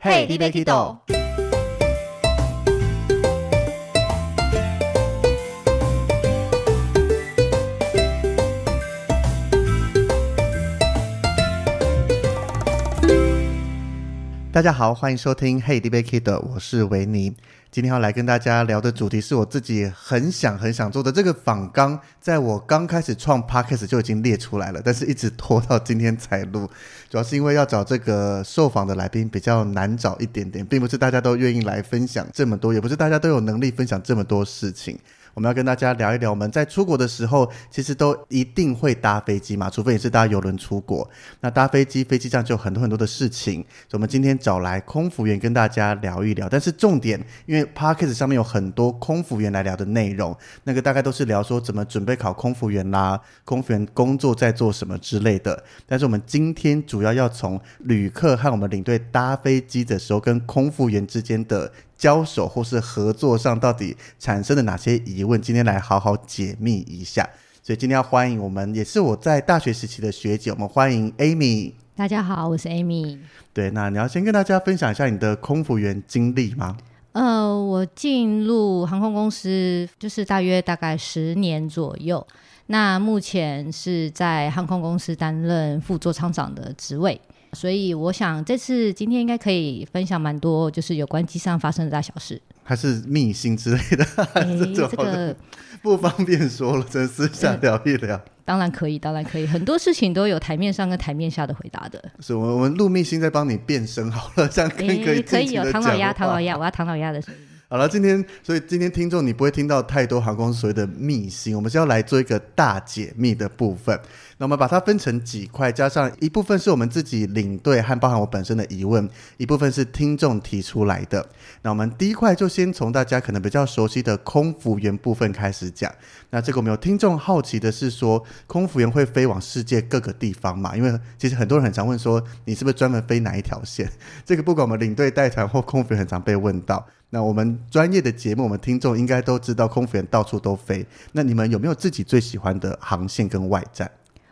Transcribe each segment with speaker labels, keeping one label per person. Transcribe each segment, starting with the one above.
Speaker 1: Hey DJ Kido。大家好，欢迎收听 Hey DJ Kido，我是维尼。今天要来跟大家聊的主题是我自己很想很想做的这个访纲，在我刚开始创 Podcast 就已经列出来了，但是一直拖到今天才录，主要是因为要找这个受访的来宾比较难找一点点，并不是大家都愿意来分享这么多，也不是大家都有能力分享这么多事情。我们要跟大家聊一聊，我们在出国的时候，其实都一定会搭飞机嘛，除非你是搭邮轮出国。那搭飞机，飞机上就有很多很多的事情。所以我们今天找来空服员跟大家聊一聊。但是重点，因为 Podcast 上面有很多空服员来聊的内容，那个大概都是聊说怎么准备考空服员啦，空服员工作在做什么之类的。但是我们今天主要要从旅客和我们领队搭飞机的时候，跟空服员之间的。交手或是合作上到底产生了哪些疑问？今天来好好解密一下。所以今天要欢迎我们，也是我在大学时期的学姐，我们欢迎 Amy。
Speaker 2: 大家好，我是 Amy。
Speaker 1: 对，那你要先跟大家分享一下你的空服员经历吗？
Speaker 2: 呃，我进入航空公司就是大约大概十年左右。那目前是在航空公司担任副座舱长的职位。所以我想这次今天应该可以分享蛮多，就是有关机上发生的大小事，
Speaker 1: 还是秘辛之类的，欸、这个不方便说了，真私下聊一聊。
Speaker 2: 当然可以，当然可以，很多事情都有台面上跟台面下的回答的。
Speaker 1: 所以，我我们录秘辛在帮你变声好了，这样可以可以，
Speaker 2: 可以有唐老鸭，唐老鸭，我要唐老鸭的声音。
Speaker 1: 好了，今天所以今天听众你不会听到太多航空所谓的秘辛，我们是要来做一个大解密的部分。那我们把它分成几块，加上一部分是我们自己领队和包含我本身的疑问，一部分是听众提出来的。那我们第一块就先从大家可能比较熟悉的空服员部分开始讲。那这个我们有听众好奇的是说，空服员会飞往世界各个地方嘛？因为其实很多人很常问说，你是不是专门飞哪一条线？这个不管我们领队带团或空服员，很常被问到。那我们专业的节目，我们听众应该都知道，空服员到处都飞。那你们有没有自己最喜欢的航线跟外站？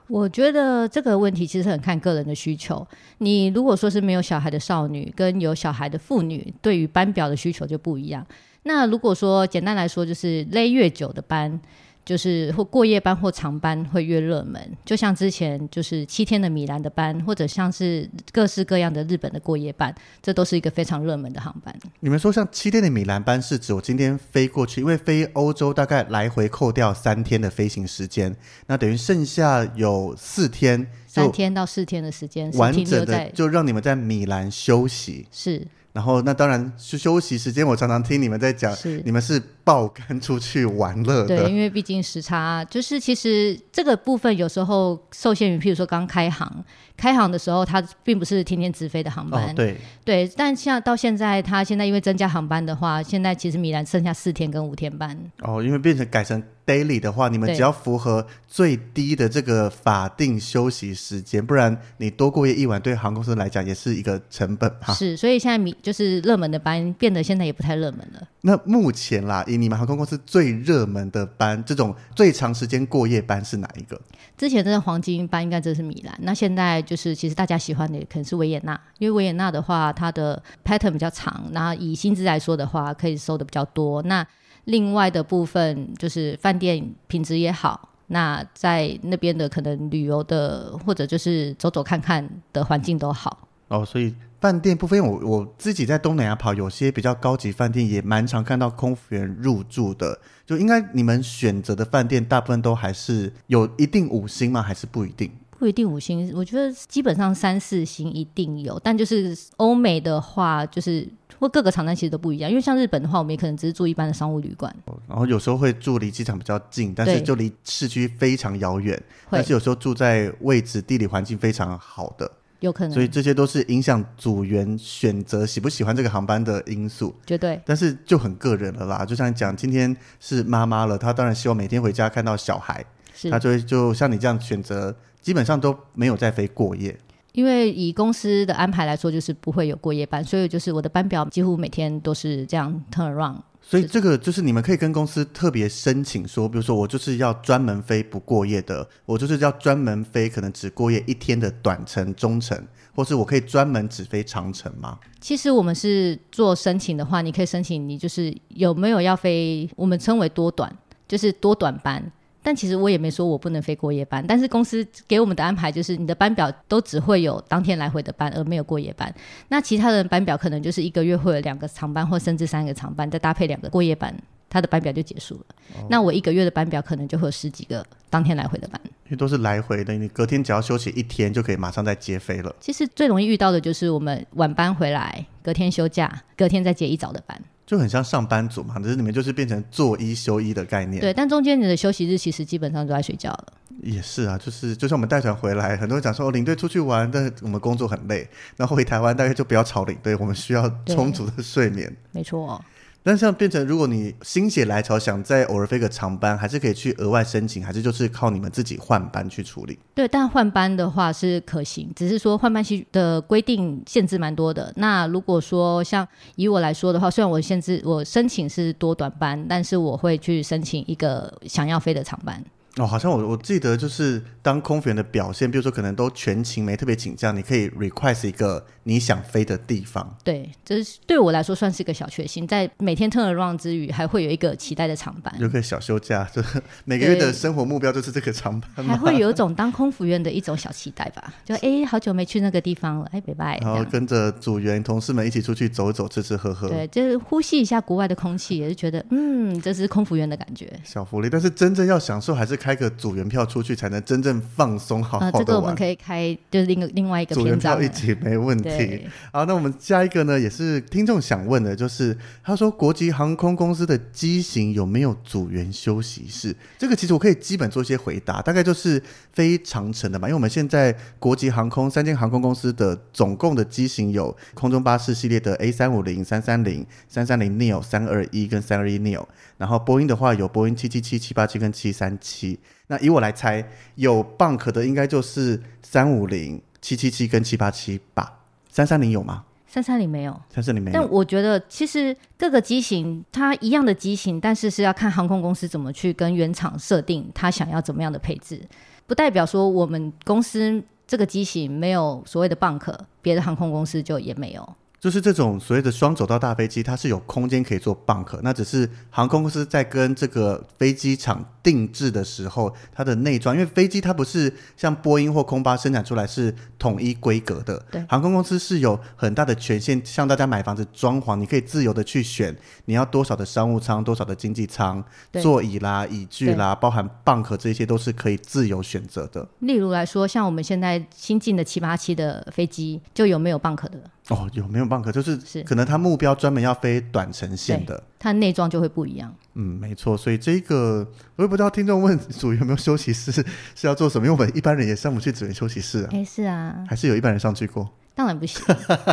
Speaker 2: 我觉得这个问题其实很看个人的需求。你如果说是没有小孩的少女，跟有小孩的妇女，对于班表的需求就不一样。那如果说简单来说，就是勒越久的班。就是或过夜班或长班会越热门，就像之前就是七天的米兰的班，或者像是各式各样的日本的过夜班，这都是一个非常热门的航班。
Speaker 1: 你们说像七天的米兰班是指我今天飞过去，因为飞欧洲大概来回扣掉三天的飞行时间，那等于剩下有四天，
Speaker 2: 三天到四天的时间
Speaker 1: 完整的就让你们在米兰休息。
Speaker 2: 是。
Speaker 1: 然后，那当然是休息时间。我常常听你们在讲，是你们是爆肝出去玩乐的。
Speaker 2: 对，因为毕竟时差，就是其实这个部分有时候受限于，譬如说刚开航，开航的时候它并不是天天直飞的航班。
Speaker 1: 哦、对
Speaker 2: 对，但像到现在，它现在因为增加航班的话，现在其实米兰剩下四天跟五天班。
Speaker 1: 哦，因为变成改成。Daily 的话，你们只要符合最低的这个法定休息时间，不然你多过夜一晚，对航空公司来讲也是一个成本哈。
Speaker 2: 是，所以现在米就是热门的班变得现在也不太热门了。
Speaker 1: 那目前啦，以你们航空公司最热门的班，这种最长时间过夜班是哪一个？
Speaker 2: 之前的黄金班应该就是米兰，那现在就是其实大家喜欢的可能是维也纳，因为维也纳的话它的 pattern 比较长，然后以薪资来说的话，可以收的比较多。那另外的部分就是饭店品质也好，那在那边的可能旅游的或者就是走走看看的环境都好
Speaker 1: 哦。所以饭店部分，我我自己在东南亚跑，有些比较高级饭店也蛮常看到空服员入住的。就应该你们选择的饭店大部分都还是有一定五星吗？还是不一定？
Speaker 2: 不一定五星，我觉得基本上三四星一定有。但就是欧美的话，就是。或各个场站其实都不一样，因为像日本的话，我们也可能只是住一般的商务旅馆，
Speaker 1: 然后有时候会住离机场比较近，但是就离市区非常遥远。但是有时候住在位置地理环境非常好的，
Speaker 2: 有可能。
Speaker 1: 所以这些都是影响组员选择喜不喜欢这个航班的因素。
Speaker 2: 绝对。
Speaker 1: 但是就很个人了啦，就像你讲，今天是妈妈了，她当然希望每天回家看到小孩，是她就会就像你这样选择，基本上都没有再飞过夜。
Speaker 2: 因为以公司的安排来说，就是不会有过夜班，所以就是我的班表几乎每天都是这样 turn around。
Speaker 1: 所以这个就是你们可以跟公司特别申请说，比如说我就是要专门飞不过夜的，我就是要专门飞可能只过夜一天的短程、中程，或是我可以专门只飞长程吗？
Speaker 2: 其实我们是做申请的话，你可以申请你就是有没有要飞，我们称为多短，就是多短班。但其实我也没说我不能飞过夜班，但是公司给我们的安排就是你的班表都只会有当天来回的班，而没有过夜班。那其他的班表可能就是一个月会有两个长班，或甚至三个长班，再搭配两个过夜班，他的班表就结束了。哦、那我一个月的班表可能就会有十几个当天来回的班，
Speaker 1: 因为都是来回的，你隔天只要休息一天就可以马上再接飞了。
Speaker 2: 其实最容易遇到的就是我们晚班回来，隔天休假，隔天再接一早的班。
Speaker 1: 就很像上班族嘛，只是你们就是变成做一休一的概念。
Speaker 2: 对，但中间你的休息日其实基本上都在睡觉了。
Speaker 1: 也是啊，就是就像我们带团回来，很多人讲说哦，领队出去玩，但是我们工作很累，然后回台湾大概就不要吵领队，我们需要充足的睡眠。
Speaker 2: 没错哦。
Speaker 1: 但像变成，如果你心血来潮想再偶尔飞个长班，还是可以去额外申请，还是就是靠你们自己换班去处理？
Speaker 2: 对，但换班的话是可行，只是说换班期的规定限制蛮多的。那如果说像以我来说的话，虽然我限制我申请是多短班，但是我会去申请一个想要飞的长班。
Speaker 1: 哦，好像我我记得就是当空服员的表现，比如说可能都全勤没特别请假，你可以 request 一个你想飞的地方。
Speaker 2: 对，这是对我来说算是一个小确幸，在每天 turn around 之余，还会有一个期待的长班，
Speaker 1: 有个小休假，就是每个月的生活目标就是这个长班，
Speaker 2: 还会有一种当空服员的一种小期待吧？就哎，好久没去那个地方了，哎，拜拜。
Speaker 1: 然后跟着组员同事们一起出去走一走，吃吃喝喝。
Speaker 2: 对，就是呼吸一下国外的空气，也是觉得嗯，这是空服员的感觉。
Speaker 1: 小福利，但是真正要享受还是。开个组员票出去才能真正放松，好好的玩。
Speaker 2: 呃，这个我们可以开，就是另另外一个
Speaker 1: 组员票一起没问题。好，那我们下一个呢，也是听众想问的，就是他说国际航空公司的机型有没有组员休息室？这个其实我可以基本做一些回答，大概就是非常程的嘛。因为我们现在国际航空三间航空公司的总共的机型有空中巴士系列的 A 三五零、三三零、三三零 neo、三二一跟三二一 neo，然后波音的话有波音七七七、七八七跟七三七。那以我来猜，有 bunk 的应该就是三五零、七七七跟七八七吧。三三零有吗？
Speaker 2: 三三零没有，
Speaker 1: 三三零没有。
Speaker 2: 但我觉得其实各个机型它一样的机型，但是是要看航空公司怎么去跟原厂设定它想要怎么样的配置，不代表说我们公司这个机型没有所谓的 bunk，别的航空公司就也没有。
Speaker 1: 就是这种所谓的双走道大飞机，它是有空间可以做 bunk，那只是航空公司在跟这个飞机场定制的时候，它的内装，因为飞机它不是像波音或空巴生产出来是统一规格的，对，航空公司是有很大的权限，像大家买房子装潢，你可以自由的去选你要多少的商务舱，多少的经济舱，座椅啦、椅具啦，包含 bunk 这些都是可以自由选择的。
Speaker 2: 例如来说，像我们现在新进的七八七的飞机，就有没有 bunk 的？
Speaker 1: 哦，有没有 bunk？就是是可能他目标专门要飞短程线的，
Speaker 2: 它内装就会不一样。
Speaker 1: 嗯，没错。所以这个我也不知道，听众问组员有没有休息室 是要做什么？因为我们一般人也上不去组员休息室啊。
Speaker 2: 哎，是啊，
Speaker 1: 还是有一般人上去过？
Speaker 2: 当然不行，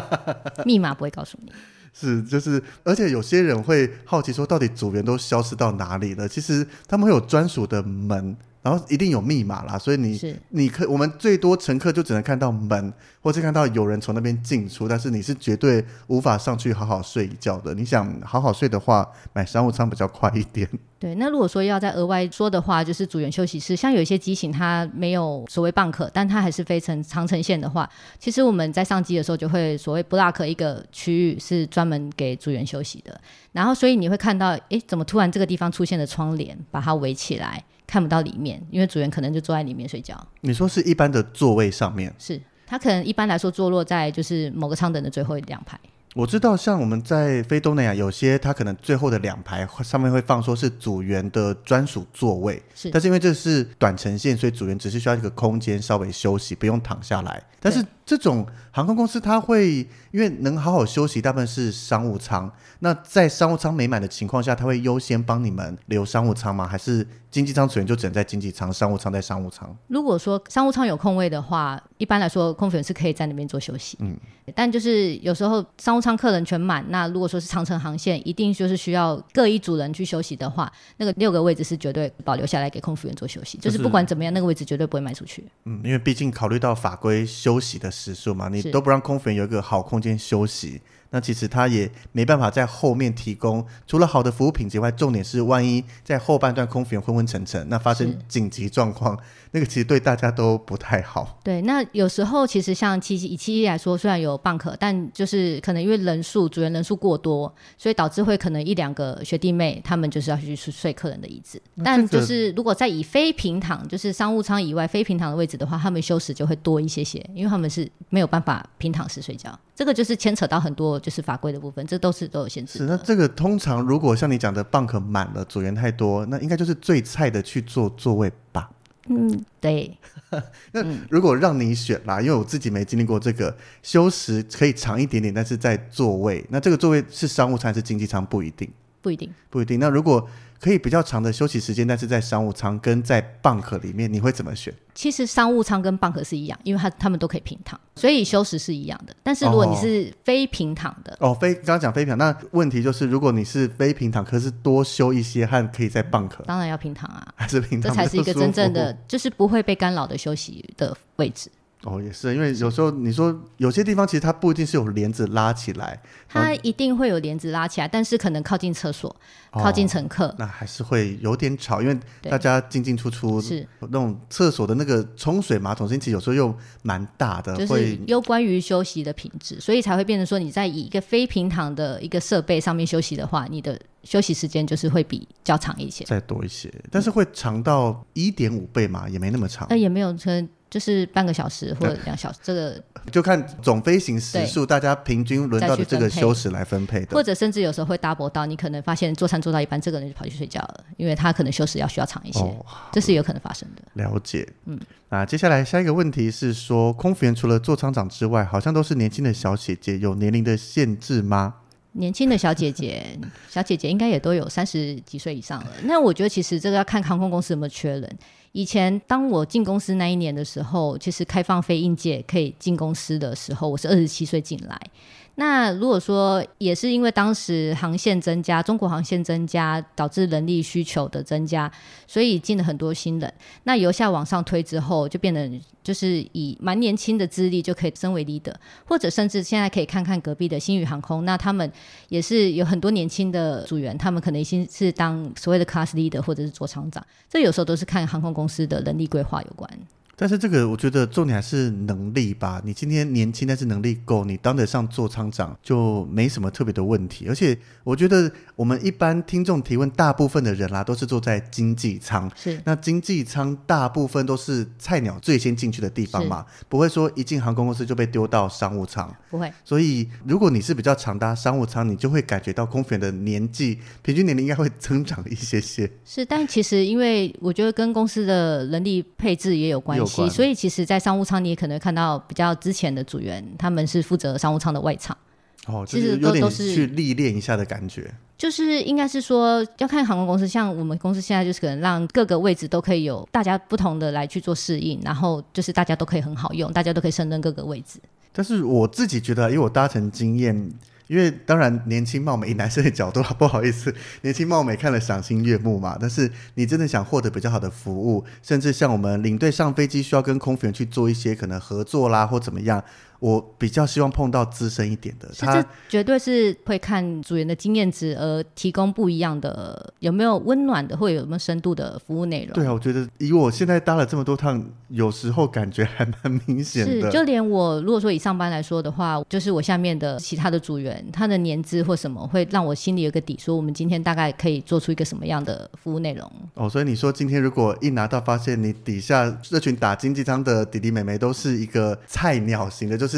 Speaker 2: 密码不会告诉你。
Speaker 1: 是，就是，而且有些人会好奇说，到底组员都消失到哪里了？其实他们会有专属的门。然后一定有密码啦，所以你是你可我们最多乘客就只能看到门，或是看到有人从那边进出，但是你是绝对无法上去好好睡一觉的。你想好好睡的话，买商务舱比较快一点。
Speaker 2: 对，那如果说要再额外说的话，就是组员休息室，像有一些机型它没有所谓 bunk，但它还是飞成长城线的话，其实我们在上机的时候就会所谓 block 一个区域是专门给组员休息的。然后所以你会看到，诶，怎么突然这个地方出现了窗帘，把它围起来。看不到里面，因为组员可能就坐在里面睡觉。
Speaker 1: 你说是一般的座位上面？
Speaker 2: 是，他可能一般来说坐落在就是某个舱等的最后两排。
Speaker 1: 我知道，像我们在非东南亚，有些它可能最后的两排上面会放说是组员的专属座位，但是因为这是短程线，所以组员只是需要一个空间稍微休息，不用躺下来。但是这种航空公司，它会因为能好好休息，大部分是商务舱。那在商务舱没满的情况下，它会优先帮你们留商务舱吗？还是经济舱组员就只能在经济舱，商务舱在商务舱？
Speaker 2: 如果说商务舱有空位的话，一般来说空服员是可以在那边做休息。嗯，但就是有时候商务舱客人全满，那如果说是长程航线，一定就是需要各一组人去休息的话，那个六个位置是绝对保留下来给空服员做休息，就是不管怎么样，那个位置绝对不会卖出去。
Speaker 1: 嗯，因为毕竟考虑到法规休息的时数嘛，你都不让空服员有一个好空间休息。那其实他也没办法在后面提供，除了好的服务品质外，重点是万一在后半段空服员昏昏沉沉，那发生紧急状况，那个其实对大家都不太好。
Speaker 2: 对，那有时候其实像七以七一来说，虽然有 bunk，但就是可能因为人数组员人数过多，所以导致会可能一两个学弟妹他们就是要去睡客人的椅子。这个、但就是如果在以非平躺，就是商务舱以外非平躺的位置的话，他们休息就会多一些些，因为他们是没有办法平躺式睡觉。这个就是牵扯到很多就是法规的部分，这都是都有限制。
Speaker 1: 是，那这个通常如果像你讲的 bunk 满了，组员太多，那应该就是最菜的去做座位吧？
Speaker 2: 嗯，对。
Speaker 1: 那如果让你选啦，因为我自己没经历过这个休时可以长一点点，但是在座位，那这个座位是商务舱还是经济舱不一定？
Speaker 2: 不一定，
Speaker 1: 不一定。那如果可以比较长的休息时间，但是在商务舱跟在 bunk 里面，你会怎么选？
Speaker 2: 其实商务舱跟 bunk 是一样，因为它他们都可以平躺，所以休时是一样的。但是如果你是非平躺的，
Speaker 1: 哦，哦，非刚刚讲非平躺，那问题就是如果你是非平躺，可是多休一些，还可以在 bunk，
Speaker 2: 当然要平躺啊，
Speaker 1: 还是平躺，
Speaker 2: 这才是一个真正的，就是不会被干扰的休息的位置。
Speaker 1: 哦，也是，因为有时候你说有些地方其实它不一定是有帘子拉起来，
Speaker 2: 它一定会有帘子拉起来，但是可能靠近厕所、哦、靠近乘客，
Speaker 1: 那还是会有点吵，因为大家进进出出
Speaker 2: 是
Speaker 1: 那种厕所的那个冲水马桶声，其实有时候又蛮大的，
Speaker 2: 就是攸关于休息的品质，所以才会变成说你在以一个非平躺的一个设备上面休息的话，你的休息时间就是会比较长一些，
Speaker 1: 再多一些，但是会长到一点五倍嘛，也没那么长，
Speaker 2: 那、呃、也没有成。就是半个小时或者两小时，这个
Speaker 1: 就看总飞行时数，大家平均轮到的这个休时来分配的，
Speaker 2: 或者甚至有时候会 double 到，你可能发现做餐做到一半，这个人就跑去睡觉了，因为他可能休时要需要长一些，哦、这是有可能发生的。
Speaker 1: 了解，嗯，那接下来下一个问题是说，空服员除了座舱长之外，好像都是年轻的小姐姐，有年龄的限制吗？
Speaker 2: 年轻的小姐姐，小姐姐应该也都有三十几岁以上了。那我觉得其实这个要看航空公司有没有缺人。以前当我进公司那一年的时候，其实开放非应届可以进公司的时候，我是二十七岁进来。那如果说也是因为当时航线增加，中国航线增加，导致人力需求的增加，所以进了很多新人。那由下往上推之后，就变得就是以蛮年轻的资历就可以升为 leader，或者甚至现在可以看看隔壁的星宇航空，那他们也是有很多年轻的组员，他们可能已经是当所谓的 class leader 或者是座舱长。这有时候都是看航空公司的人力规划有关。
Speaker 1: 但是这个我觉得重点还是能力吧。你今天年轻，但是能力够，你当得上座舱长就没什么特别的问题。而且我觉得我们一般听众提问，大部分的人啦都是坐在经济舱。
Speaker 2: 是。
Speaker 1: 那经济舱大部分都是菜鸟最先进去的地方嘛，不会说一进航空公司就被丢到商务舱。
Speaker 2: 不会。
Speaker 1: 所以如果你是比较常搭商务舱，你就会感觉到空服员的年纪平均年龄应该会增长一些些。
Speaker 2: 是，但其实因为我觉得跟公司的人力配置也有关系。所以其实，在商务舱你也可能看到比较之前的组员，他们是负责商务舱的外场。
Speaker 1: 哦，其实都都是去历练一下的感觉。
Speaker 2: 就是应该是说，要看航空公司，像我们公司现在就是可能让各个位置都可以有大家不同的来去做适应，然后就是大家都可以很好用，大家都可以胜任各个位置。
Speaker 1: 但是我自己觉得，因为我搭乘经验。因为当然年轻貌美，以男生的角度不好意思，年轻貌美看了赏心悦目嘛。但是你真的想获得比较好的服务，甚至像我们领队上飞机需要跟空服员去做一些可能合作啦，或怎么样。我比较希望碰到资深一点的，他
Speaker 2: 这绝对是会看组员的经验值而提供不一样的，有没有温暖的或有没有深度的服务内容。
Speaker 1: 对啊，我觉得以我现在搭了这么多趟，有时候感觉还蛮明显的。
Speaker 2: 是，就连我如果说以上班来说的话，就是我下面的其他的组员，他的年资或什么会让我心里有个底，说我们今天大概可以做出一个什么样的服务内容。
Speaker 1: 哦，所以你说今天如果一拿到发现你底下这群打经济舱的弟弟妹妹都是一个菜鸟型的，就是。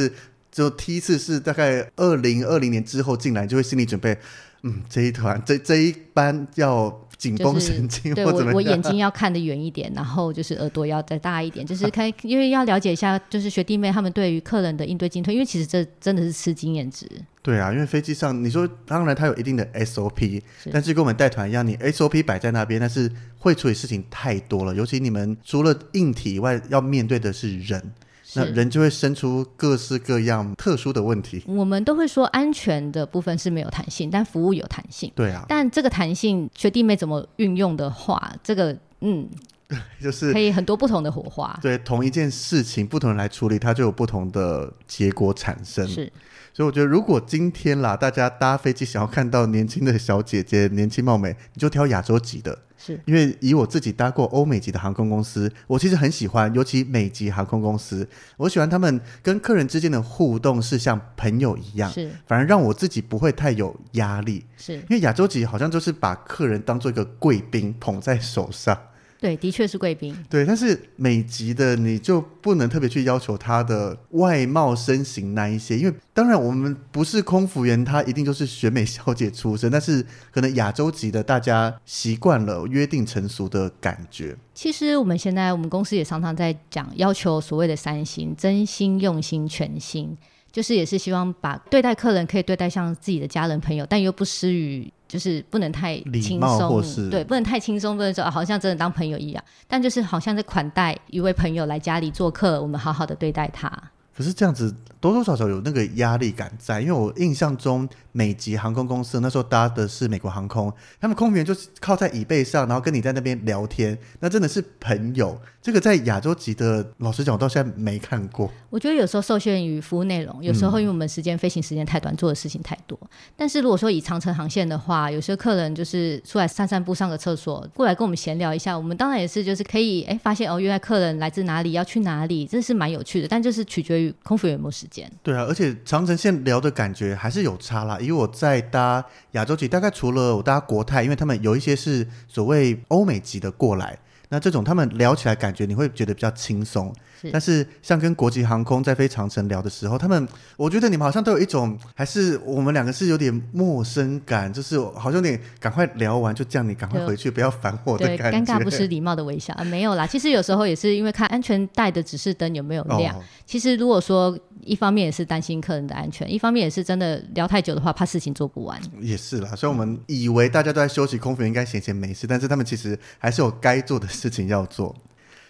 Speaker 1: 就第一次是大概二零二零年之后进来，就会心理准备，嗯，这一团这这一班要。紧绷神经，
Speaker 2: 就是、对我我眼睛要看得远一点，然后就是耳朵要再大一点，就是 看，因为要了解一下，就是学弟妹他们对于客人的应对进退，因为其实这真的是吃经验值。
Speaker 1: 对啊，因为飞机上你说，当然它有一定的 SOP，是但是跟我们带团一样，你 SOP 摆在那边，但是会处理事情太多了，尤其你们除了硬体以外，要面对的是人。那人就会生出各式各样特殊的问题。
Speaker 2: 我们都会说安全的部分是没有弹性，但服务有弹性。
Speaker 1: 对啊。
Speaker 2: 但这个弹性学弟妹怎么运用的话，这个嗯，
Speaker 1: 就是
Speaker 2: 可以很多不同的火花。
Speaker 1: 对，同一件事情，不同人来处理，它就有不同的结果产生。
Speaker 2: 是。
Speaker 1: 所以我觉得，如果今天啦，大家搭飞机想要看到年轻的小姐姐，年轻貌美，你就挑亚洲籍的。
Speaker 2: 是。
Speaker 1: 因为以我自己搭过欧美级的航空公司，我其实很喜欢，尤其美籍航空公司，我喜欢他们跟客人之间的互动是像朋友一样，
Speaker 2: 是。
Speaker 1: 反而让我自己不会太有压力，
Speaker 2: 是。
Speaker 1: 因为亚洲籍好像就是把客人当做一个贵宾捧在手上。
Speaker 2: 对，的确是贵宾。
Speaker 1: 对，但是美籍的你就不能特别去要求他的外貌、身形那一些，因为当然我们不是空服员，他一定就是选美小姐出身，但是可能亚洲籍的大家习惯了约定成熟的感觉。
Speaker 2: 其实我们现在我们公司也常常在讲，要求所谓的三星：真心、用心、全心，就是也是希望把对待客人可以对待像自己的家人朋友，但又不失于。就是不能太轻松，对，不能太轻松，不能说、啊、好像真的当朋友一样，但就是好像在款待一位朋友来家里做客，我们好好的对待他。
Speaker 1: 可是这样子多多少少有那个压力感在，因为我印象中美籍航空公司那时候搭的是美国航空，他们空服员就是靠在椅背上，然后跟你在那边聊天，那真的是朋友。这个在亚洲籍的，老实讲，我到现在没看过。
Speaker 2: 我觉得有时候受限于服务内容，有时候因为我们时间飞行时间太短，做的事情太多。但是如果说以长城航线的话，有些客人就是出来散散步、上个厕所，过来跟我们闲聊一下，我们当然也是就是可以哎发现哦，原来客人来自哪里，要去哪里，这是蛮有趣的。但就是取决于。空服员有没有时间？对啊，
Speaker 1: 而且长城线聊的感觉还是有差啦。因为我在搭亚洲级，大概除了我搭国泰，因为他们有一些是所谓欧美级的过来，那这种他们聊起来感觉你会觉得比较轻松。是，但是像跟国际航空在飞长城聊的时候，他们我觉得你们好像都有一种，还是我们两个是有点陌生感，就是好像有点赶快聊完就这样，你赶快回去，不要烦我的感觉。
Speaker 2: 尴尬不失礼貌的微笑啊，没有啦。其实有时候也是因为看安全带的指示灯有没有亮。哦、其实如果说一方面也是担心客人的安全，一方面也是真的聊太久的话，怕事情做不完。
Speaker 1: 也是啦，所以我们以为大家都在休息，空服员应该闲闲没事，但是他们其实还是有该做的事情要做。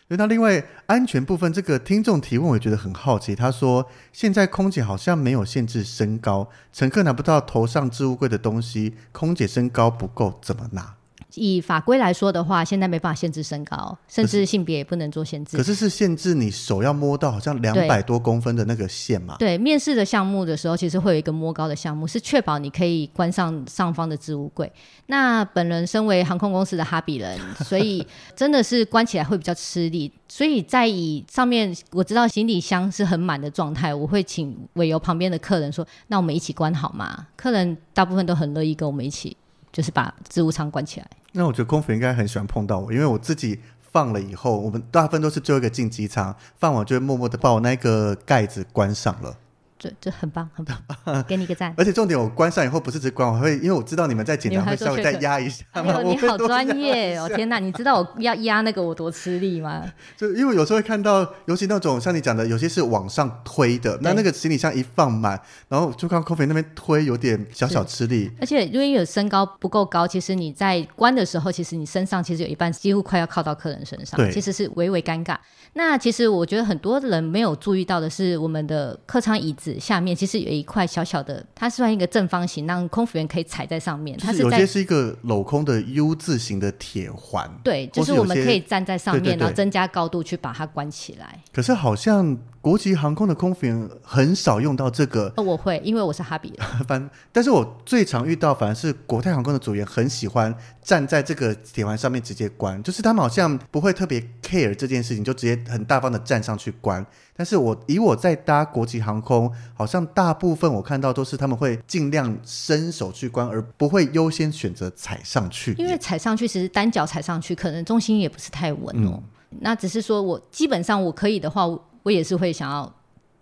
Speaker 1: 那另外安全部分，这个听众提问我也觉得很好奇。他说，现在空姐好像没有限制身高，乘客拿不到头上置物柜的东西，空姐身高不够怎么拿？
Speaker 2: 以法规来说的话，现在没办法限制身高，甚至性别也不能做限制。
Speaker 1: 可是是限制你手要摸到好像两百多公分的那个线嘛？
Speaker 2: 对，面试的项目的时候，其实会有一个摸高的项目，是确保你可以关上上方的置物柜。那本人身为航空公司的哈比人，所以 真的是关起来会比较吃力。所以在以上面，我知道行李箱是很满的状态，我会请委由旁边的客人说：“那我们一起关好吗？”客人大部分都很乐意跟我们一起，就是把置物仓关起来。
Speaker 1: 那我觉得空服应该很喜欢碰到我，因为我自己放了以后，我们大部分都是最后一个进机舱，放完就会默默的把我那个盖子关上了。
Speaker 2: 这这很棒，很棒，给你一个赞。
Speaker 1: 而且重点，我关上以后不是只关，我会因为我知道你们在检查 会稍微再压一下。
Speaker 2: 你好专业哦！天哪，你知道我要压那个我多吃力吗？
Speaker 1: 就因为有时候会看到，尤其那种像你讲的，有些是往上推的，那那个行李箱一放满，然后就看 coffee 那边推有点小小吃力。
Speaker 2: 而且因为有身高不够高，其实你在关的时候，其实你身上其实有一半几乎快要靠到客人身上，其实是微微尴尬。那其实我觉得很多人没有注意到的是，我们的客舱椅子下面其实有一块小小的，它是算一个正方形，让空服员可以踩在上面。它是
Speaker 1: 有些是一个镂空的 U 字形的铁环。
Speaker 2: 对，就是我们可以站在上面，对对对，然后增加高度去把它关起来。
Speaker 1: 可是好像。国际航空的空服员很少用到这个，
Speaker 2: 我会，因为我是哈比人。
Speaker 1: 反，但是我最常遇到反而是国泰航空的组员很喜欢站在这个铁环上面直接关，就是他们好像不会特别 care 这件事情，就直接很大方的站上去关。但是我以我在搭国际航空，好像大部分我看到都是他们会尽量伸手去关，而不会优先选择踩上去。
Speaker 2: 因为踩上去其实单脚踩上去，可能重心也不是太稳哦。嗯、那只是说我基本上我可以的话。我也是会想要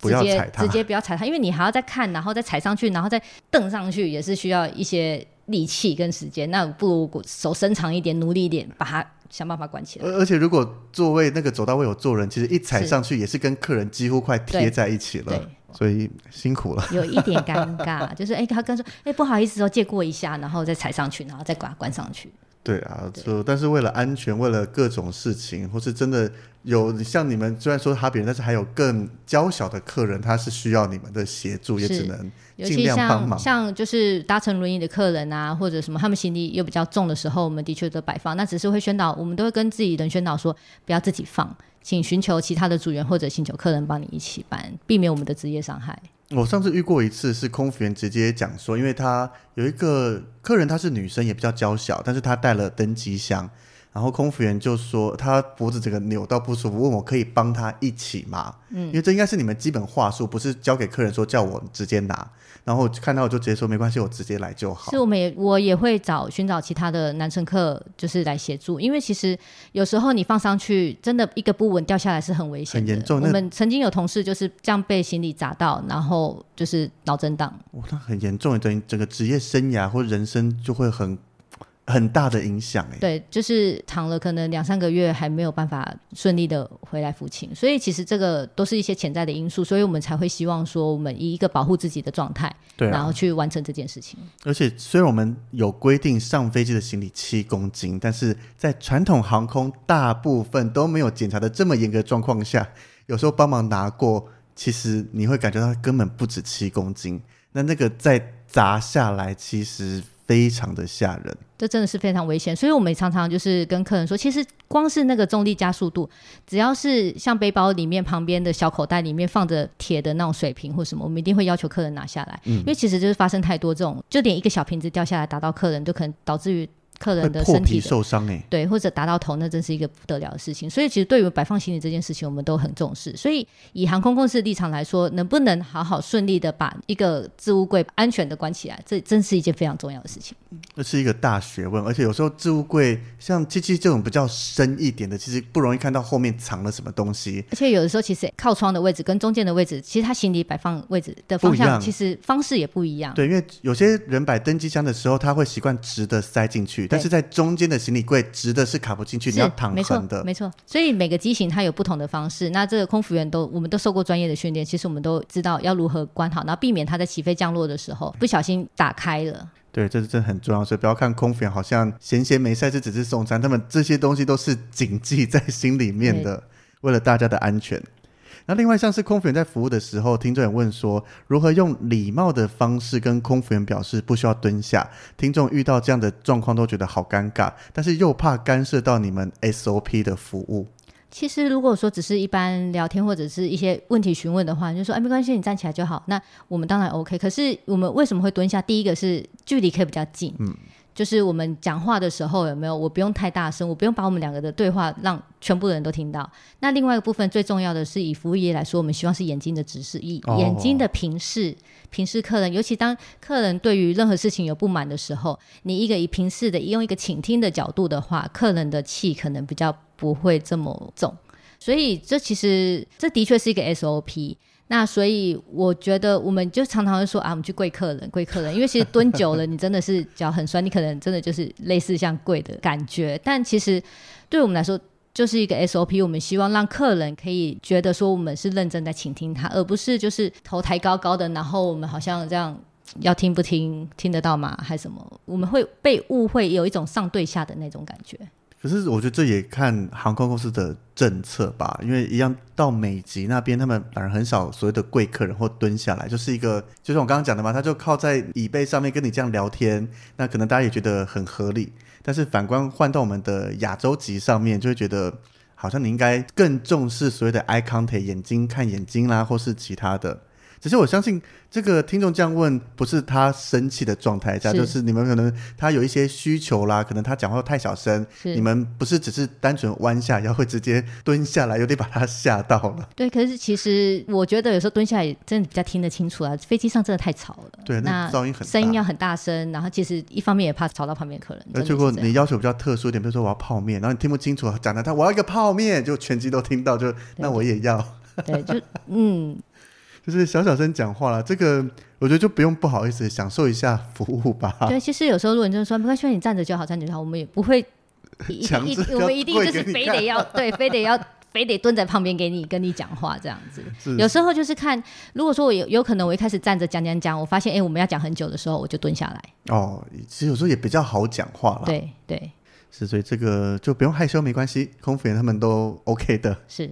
Speaker 1: 直接
Speaker 2: 直接不要踩它，因为你还要再看，然后再踩上去，然后再蹬上去，也是需要一些力气跟时间。那不如手伸长一点，努力一点，把它想办法关起来。
Speaker 1: 而而且如果座位那个走道位有坐人，其实一踩上去也是跟客人几乎快贴在一起了。所以辛苦了，
Speaker 2: 有一点尴 尬，就是哎、欸，他跟说，哎、欸，不好意思哦，借过一下，然后再踩上去，然后再把它关上去。
Speaker 1: 对啊，就但是为了安全，为了各种事情，或是真的有像你们虽然说哈别人，但是还有更娇小的客人，他是需要你们的协助，也只能尽量帮忙。
Speaker 2: 像就是搭乘轮椅的客人啊，或者什么，他们行李又比较重的时候，我们的确都摆放，那只是会宣导，我们都会跟自己人宣导说，不要自己放。请寻求其他的组员或者请求客人帮你一起搬，避免我们的职业伤害。
Speaker 1: 我上次遇过一次，是空服员直接讲说，因为他有一个客人，她是女生，也比较娇小，但是她带了登机箱，然后空服员就说他脖子整个扭到不舒服，问我可以帮他一起吗？嗯，因为这应该是你们基本话术，不是交给客人说叫我直接拿。然后看到我就直接说没关系，我直接来就好。
Speaker 2: 是我们也我也会找寻找其他的男乘客，就是来协助，因为其实有时候你放上去，真的一个不稳掉下来是很危险的，
Speaker 1: 很严重。
Speaker 2: 我们曾经有同事就是这样被行李砸到，然后就是脑震荡。
Speaker 1: 哇，那很严重，等于整个职业生涯或人生就会很。很大的影响哎，
Speaker 2: 对，就是躺了可能两三个月还没有办法顺利的回来服勤，所以其实这个都是一些潜在的因素，所以我们才会希望说，我们以一个保护自己的状态，对、啊，然后去完成这件事情。
Speaker 1: 而且虽然我们有规定上飞机的行李七公斤，但是在传统航空大部分都没有检查的这么严格状况下，有时候帮忙拿过，其实你会感觉到根本不止七公斤，那那个再砸下来，其实。非常的吓人，
Speaker 2: 这真的是非常危险，所以我们常常就是跟客人说，其实光是那个重力加速度，只要是像背包里面旁边的小口袋里面放着铁的那种水瓶或什么，我们一定会要求客人拿下来，嗯，因为其实就是发生太多这种，就连一个小瓶子掉下来打到客人，就可能导致于。客人的身体的
Speaker 1: 受伤哎，
Speaker 2: 对，或者打到头，那真是一个不得了的事情。所以，其实对于摆放行李这件事情，我们都很重视。所以，以航空公司的立场来说，能不能好好顺利的把一个置物柜安全的关起来，这真是一件非常重要的事情。
Speaker 1: 这是一个大学问，而且有时候置物柜像机器这种比较深一点的，其实不容易看到后面藏了什么东西。
Speaker 2: 而且有的时候，其实靠窗的位置跟中间的位置，其实它行李摆放位置的方向，其实方式也不一样。
Speaker 1: 对，因为有些人摆登机箱的时候，他会习惯直的塞进去，但是在中间。的行李柜直的是卡不进去，你要躺横的，
Speaker 2: 没错，所以每个机型它有不同的方式。那这个空服员都，我们都受过专业的训练，其实我们都知道要如何关好，然后避免它在起飞降落的时候不小心打开了。
Speaker 1: 对，这是真的很重要，所以不要看空服员好像闲闲没事，这只是送餐，他们这些东西都是谨记在心里面的，为了大家的安全。那另外像是空服员在服务的时候，听众也问说，如何用礼貌的方式跟空服员表示不需要蹲下？听众遇到这样的状况都觉得好尴尬，但是又怕干涉到你们 SOP 的服务。
Speaker 2: 其实如果说只是一般聊天或者是一些问题询问的话，你就说哎，没关系，你站起来就好。那我们当然 OK。可是我们为什么会蹲下？第一个是距离可以比较近，嗯。就是我们讲话的时候有没有？我不用太大声，我不用把我们两个的对话让全部的人都听到。那另外一个部分最重要的是，以服务业来说，我们希望是眼睛的直视，以眼睛的平视，平视客人。尤其当客人对于任何事情有不满的时候，你一个以平视的，用一个倾听的角度的话，客人的气可能比较不会这么重。所以这其实这的确是一个 SOP。那所以我觉得，我们就常常会说啊，我们去跪客人，跪客人，因为其实蹲久了，你真的是脚很酸，你可能真的就是类似像跪的感觉。但其实对我们来说，就是一个 SOP。我们希望让客人可以觉得说，我们是认真在倾听他，而不是就是头抬高高的，然后我们好像这样要听不听，听得到吗？还是什么？我们会被误会，有一种上对下的那种感觉。
Speaker 1: 可是我觉得这也看航空公司的政策吧，因为一样到美籍那边，他们反而很少所谓的贵客人或蹲下来，就是一个，就像我刚刚讲的嘛，他就靠在椅背上面跟你这样聊天，那可能大家也觉得很合理。但是反观换到我们的亚洲籍上面，就会觉得好像你应该更重视所谓的 eye contact，眼睛看眼睛啦，或是其他的。只是我相信这个听众这样问，不是他生气的状态下，是就是你们可能他有一些需求啦，可能他讲话太小声，你们不是只是单纯弯下腰，会直接蹲下来，有点把他吓到了。
Speaker 2: 对，可是其实我觉得有时候蹲下来真的比较听得清楚啊，飞机上真的太吵了。
Speaker 1: 对，那噪音很大，
Speaker 2: 声音要很大声，然后其实一方面也怕吵到旁边客人。
Speaker 1: 那如果你要求比较特殊一点，比如说我要泡面，然后你听不清楚讲的他我要一个泡面，就全机都听到，就那我也要。
Speaker 2: 对，就嗯。
Speaker 1: 就是小小声讲话了。这个我觉得就不用不好意思，享受一下服务吧。
Speaker 2: 对，其实有时候如果你就是说没关系，你站着就好，站着就好，我们也不会 一一我们一定就是非得要 对，非得要。非得蹲在旁边给你跟你讲话这样子，有时候就是看，如果说我有有可能我一开始站着讲讲讲，我发现哎、欸、我们要讲很久的时候，我就蹲下来。
Speaker 1: 哦，其实有时候也比较好讲话了。
Speaker 2: 对对，
Speaker 1: 是，所以这个就不用害羞，没关系，空服员他们都 OK 的。
Speaker 2: 是。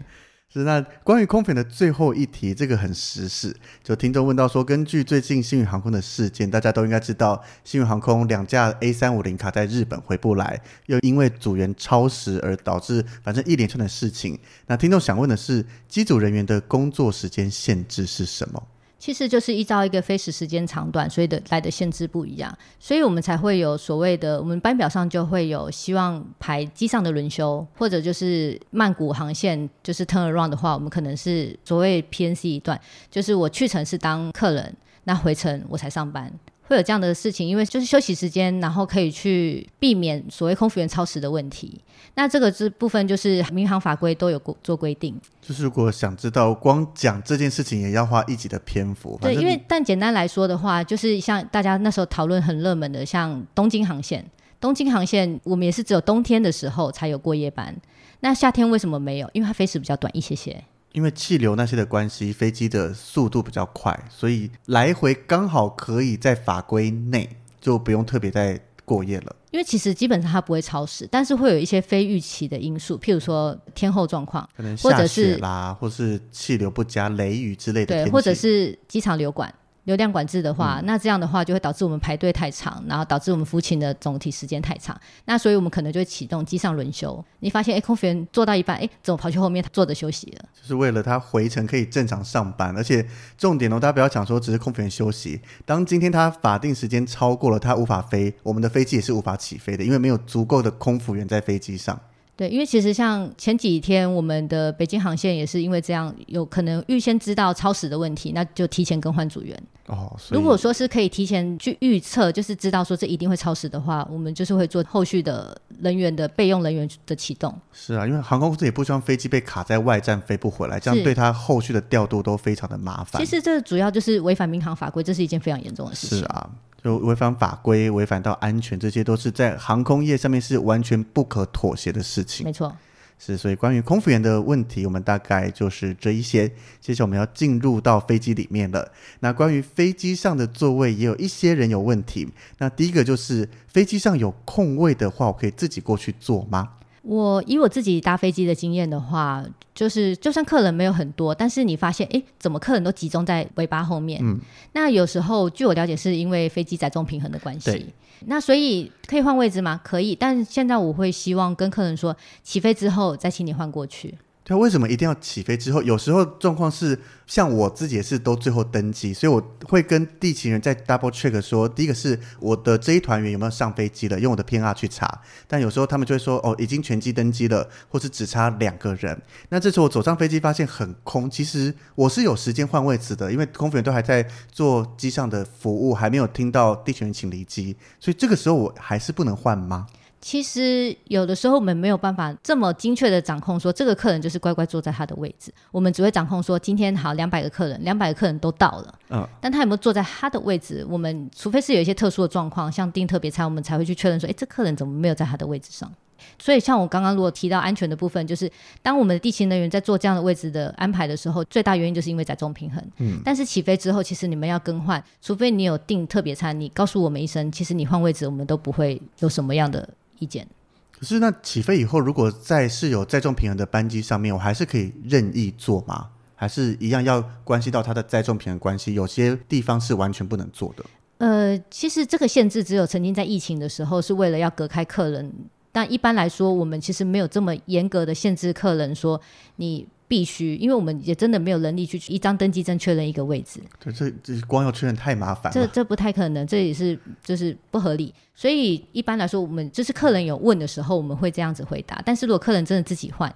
Speaker 1: 是那关于空粉的最后一题，这个很时事。就听众问到说，根据最近新宇航空的事件，大家都应该知道，新宇航空两架 A 三五零卡在日本回不来，又因为组员超时而导致反正一连串的事情。那听众想问的是，机组人员的工作时间限制是什么？
Speaker 2: 其实就是依照一个飞时时间长短，所以的来的限制不一样，所以我们才会有所谓的，我们班表上就会有希望排机上的轮休，或者就是曼谷航线就是 turn around 的话，我们可能是所谓 PNC 一段，就是我去程是当客人，那回程我才上班。会有这样的事情，因为就是休息时间，然后可以去避免所谓空服员超时的问题。那这个这部分就是民航法规都有做规定。
Speaker 1: 就是如果想知道，光讲这件事情也要花一集的篇幅。
Speaker 2: 对，因为但简单来说的话，就是像大家那时候讨论很热门的，像东京航线，东京航线我们也是只有冬天的时候才有过夜班。那夏天为什么没有？因为它飞时比较短一些些。
Speaker 1: 因为气流那些的关系，飞机的速度比较快，所以来回刚好可以在法规内，就不用特别再过夜了。
Speaker 2: 因为其实基本上它不会超时，但是会有一些非预期的因素，譬如说天候状况，
Speaker 1: 可能下雪啦，或者是气流不佳、雷雨之类的。
Speaker 2: 对，或者是机场流管。流量管制的话，嗯，那这样的话就会导致我们排队太长，然后导致我们服勤的总体时间太长。那所以我们可能就会启动机上轮休。你发现，哎，空服员做到一半，哎，怎么跑去后面坐着休息了？
Speaker 1: 就是为了他回程可以正常上班。而且重点哦，大家不要讲说只是空服员休息。当今天他法定时间超过了，他无法飞，我们的飞机也是无法起飞的，因为没有足够的空服员在飞机上。
Speaker 2: 对，因为其实像前几天我们的北京航线也是因为这样，有可能预先知道超时的问题，那就提前更换组员。
Speaker 1: 哦，
Speaker 2: 如果说是可以提前去预测，就是知道说这一定会超时的话，我们就是会做后续的人员的备用人员的启动。
Speaker 1: 是啊，因为航空公司也不希望飞机被卡在外站飞不回来，这样对他后续的调度都非常的麻烦。
Speaker 2: 其实这主要就是违反民航法规，这是一件非常严重的事情。
Speaker 1: 是啊。就违反法规、违反到安全，这些都是在航空业上面是完全不可妥协的事情。
Speaker 2: 没错，
Speaker 1: 是，所以关于空服员的问题，我们大概就是这一些。接下来我们要进入到飞机里面了。那关于飞机上的座位，也有一些人有问题。那第一个就是飞机上有空位的话，我可以自己过去坐吗？
Speaker 2: 我以我自己搭飞机的经验的话，就是就算客人没有很多，但是你发现，哎，怎么客人都集中在尾巴后面？嗯，那有时候据我了解，是因为飞机载重平衡的关系。那所以可以换位置吗？可以，但现在我会希望跟客人说，起飞之后再请你换过去。
Speaker 1: 对，为什么一定要起飞之后？有时候状况是，像我自己也是都最后登机，所以我会跟地勤人在 double check 说，第一个是我的这一团员有没有上飞机了，用我的 PNR 去查。但有时候他们就会说，哦，已经全机登机了，或是只差两个人。那这时候我走上飞机发现很空，其实我是有时间换位置的，因为空服员都还在做机上的服务，还没有听到地勤人请离机，所以这个时候我还是不能换吗？
Speaker 2: 其实有的时候我们没有办法这么精确的掌控，说这个客人就是乖乖坐在他的位置。我们只会掌控说，今天好两百个客人，两百个客人都到了，嗯，但他有没有坐在他的位置？我们除非是有一些特殊的状况，像订特别餐，我们才会去确认说，哎，这客人怎么没有在他的位置上？所以像我刚刚如果提到安全的部分，就是当我们的地勤人员在做这样的位置的安排的时候，最大原因就是因为载重平衡。嗯，但是起飞之后，其实你们要更换，除非你有订特别餐，你告诉我们一声，其实你换位置，我们都不会有什么样的。意见，
Speaker 1: 可是那起飞以后，如果在是有载重平衡的班机上面，我还是可以任意坐吗？还是一样要关系到它的载重平衡关系？有些地方是完全不能坐的。
Speaker 2: 呃，其实这个限制只有曾经在疫情的时候是为了要隔开客人，但一般来说，我们其实没有这么严格的限制客人说你。必须，因为我们也真的没有能力去一张登记证确认一个位置。
Speaker 1: 对，这这光要确认太麻烦了。
Speaker 2: 这这不太可能，这也是就是不合理。所以一般来说，我们就是客人有问的时候，我们会这样子回答。但是如果客人真的自己换，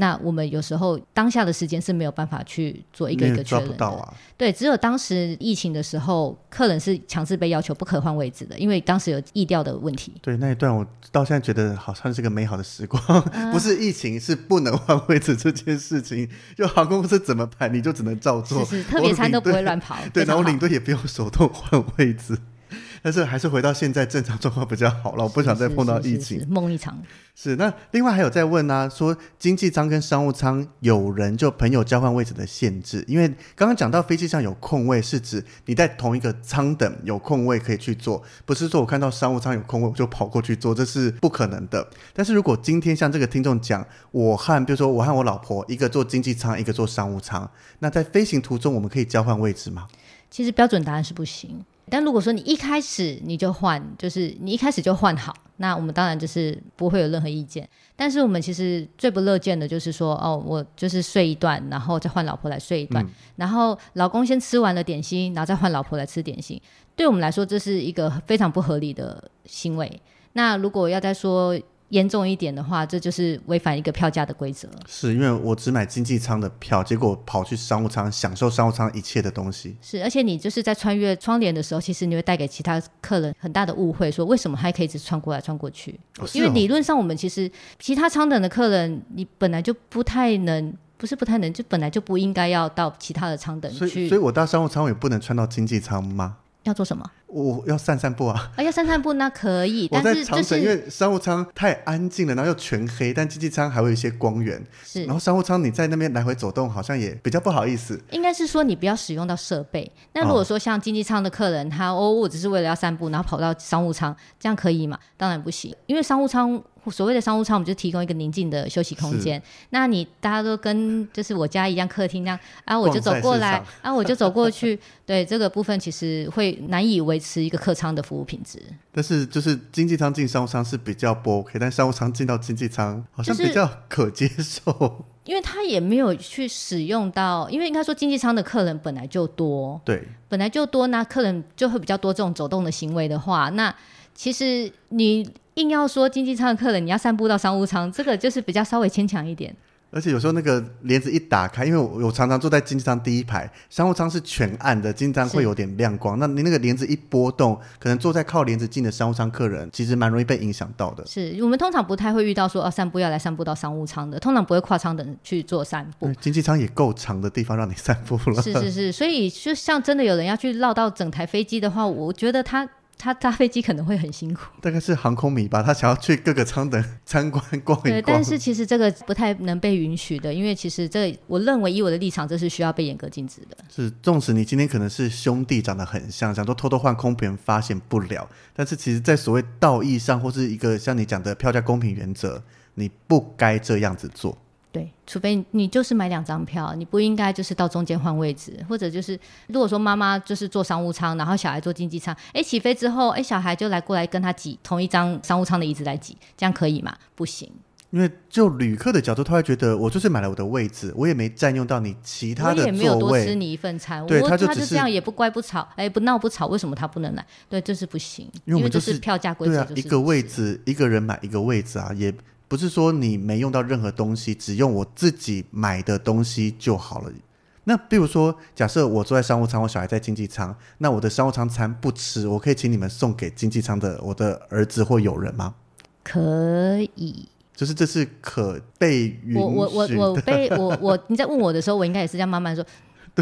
Speaker 2: 那我们有时候当下的时间是没有办法去做一个一个确认的。
Speaker 1: 啊。
Speaker 2: 对，只有当时疫情的时候，客人是强制被要求不可换位置的，因为当时有意调的问题。
Speaker 1: 对，那一段我到现在觉得好像是个美好的时光，啊、不是疫情，是不能换位置这件事情。就航空公司怎么排，你就只能照做。
Speaker 2: 是是，特别餐都不会乱跑。
Speaker 1: 对，然后领队也不用手动换位置。但是还是回到现在正常状况比较好了，我不想再碰到疫情，
Speaker 2: 梦一场。
Speaker 1: 是那另外还有在问呢、啊，说经济舱跟商务舱有人就朋友交换位置的限制，因为刚刚讲到飞机上有空位，是指你在同一个舱等有空位可以去坐，不是说我看到商务舱有空位我就跑过去坐，这是不可能的。但是如果今天像这个听众讲，我和比如说我和我老婆一个坐经济舱，一个坐商务舱，那在飞行途中我们可以交换位置吗？
Speaker 2: 其实标准答案是不行。但如果说你一开始你就换，就是你一开始就换好，那我们当然就是不会有任何意见。但是我们其实最不乐见的就是说，哦，我就是睡一段，然后再换老婆来睡一段，嗯、然后老公先吃完了点心，然后再换老婆来吃点心。对我们来说，这是一个非常不合理的行为。那如果要再说，严重一点的话，这就是违反一个票价的规则。
Speaker 1: 是因为我只买经济舱的票，结果跑去商务舱享受商务舱一切的东西。
Speaker 2: 是，而且你就是在穿越窗帘的时候，其实你会带给其他客人很大的误会，说为什么还可以一直穿过来穿过去？哦哦、因为理论上我们其实其他舱等的客人，你本来就不太能，不是不太能，就本来就不应该要到其他的舱等去。
Speaker 1: 所以，所以我到商务舱我也不能穿到经济舱吗？
Speaker 2: 要做什么？
Speaker 1: 我要散散步啊！
Speaker 2: 啊，要散散步那可以，但是就是
Speaker 1: 因为商务舱太安静了，然后又全黑，但经济舱还会有一些光源。
Speaker 2: 是，
Speaker 1: 然后商务舱你在那边来回走动，好像也比较不好意思。
Speaker 2: 应该是说你不要使用到设备。那如果说像经济舱的客人，哦、他哦，我只是为了要散步，然后跑到商务舱，这样可以吗？当然不行，因为商务舱。所谓的商务舱，我们就提供一个宁静的休息空间。那你大家都跟就是我家一样，客厅这样啊，我就走过来 啊，我就走过去。对这个部分，其实会难以维持一个客舱的服务品质。
Speaker 1: 但是就是经济舱进商务舱是比较不 OK，但商务舱进到经济舱好像比较可接受，就是，
Speaker 2: 因为他也没有去使用到，因为应该说经济舱的客人本来就多，
Speaker 1: 对，
Speaker 2: 本来就多，那客人就会比较多这种走动的行为的话，那其实你。硬要说经济舱的客人，你要散步到商务舱，这个就是比较稍微牵强一点。
Speaker 1: 而且有时候那个帘子一打开，因为我我常常坐在经济舱第一排，商务舱是全暗的，经济舱会有点亮光。那你那个帘子一波动，可能坐在靠帘子近的商务舱客人，其实蛮容易被影响到的。
Speaker 2: 是我们通常不太会遇到说哦，散步要来散步到商务舱的，通常不会跨舱等去做散步。
Speaker 1: 经济舱也够长的地方让你散步了。
Speaker 2: 是是是，所以就像真的有人要去绕到整台飞机的话，我觉得他。他搭飞机可能会很辛苦，
Speaker 1: 大概是航空迷吧，他想要去各个舱等 参观逛一逛。对，
Speaker 2: 但是其实这个不太能被允许的，因为其实这我认为以我的立场，这是需要被严格禁止的。
Speaker 1: 是，纵使你今天可能是兄弟长得很像，想说偷偷换空别人发现不了，但是其实在所谓道义上或是一个像你讲的票价公平原则，你不该这样子做。
Speaker 2: 对，除非你就是买两张票，你不应该就是到中间换位置，或者就是如果说妈妈就是坐商务舱，然后小孩坐经济舱，哎，起飞之后，哎，小孩就来过来跟他挤同一张商务舱的椅子来挤，这样可以吗？不行，
Speaker 1: 因为就旅客的角度，他会觉得我就是买了我的位置，我也没占用到你其他的座位，
Speaker 2: 我也没有多吃你一份餐，
Speaker 1: 对，
Speaker 2: 我
Speaker 1: 他就
Speaker 2: 他就这样也不乖不吵，哎，不闹不吵，为什么他不能来？对，这是不行，因为我们就是票价规则，就是
Speaker 1: 对啊，一个位置一个人买一个位置啊，也。不是说你没用到任何东西，只用我自己买的东西就好了。那比如说，假设我坐在商务舱，我小孩在经济舱，那我的商务舱餐不吃，我可以请你们送给经济舱的我的儿子或友人吗？
Speaker 2: 可以，
Speaker 1: 就是这是可被允许的。
Speaker 2: 我我我我被我我你在问我的时候，我应该也是这样慢慢说。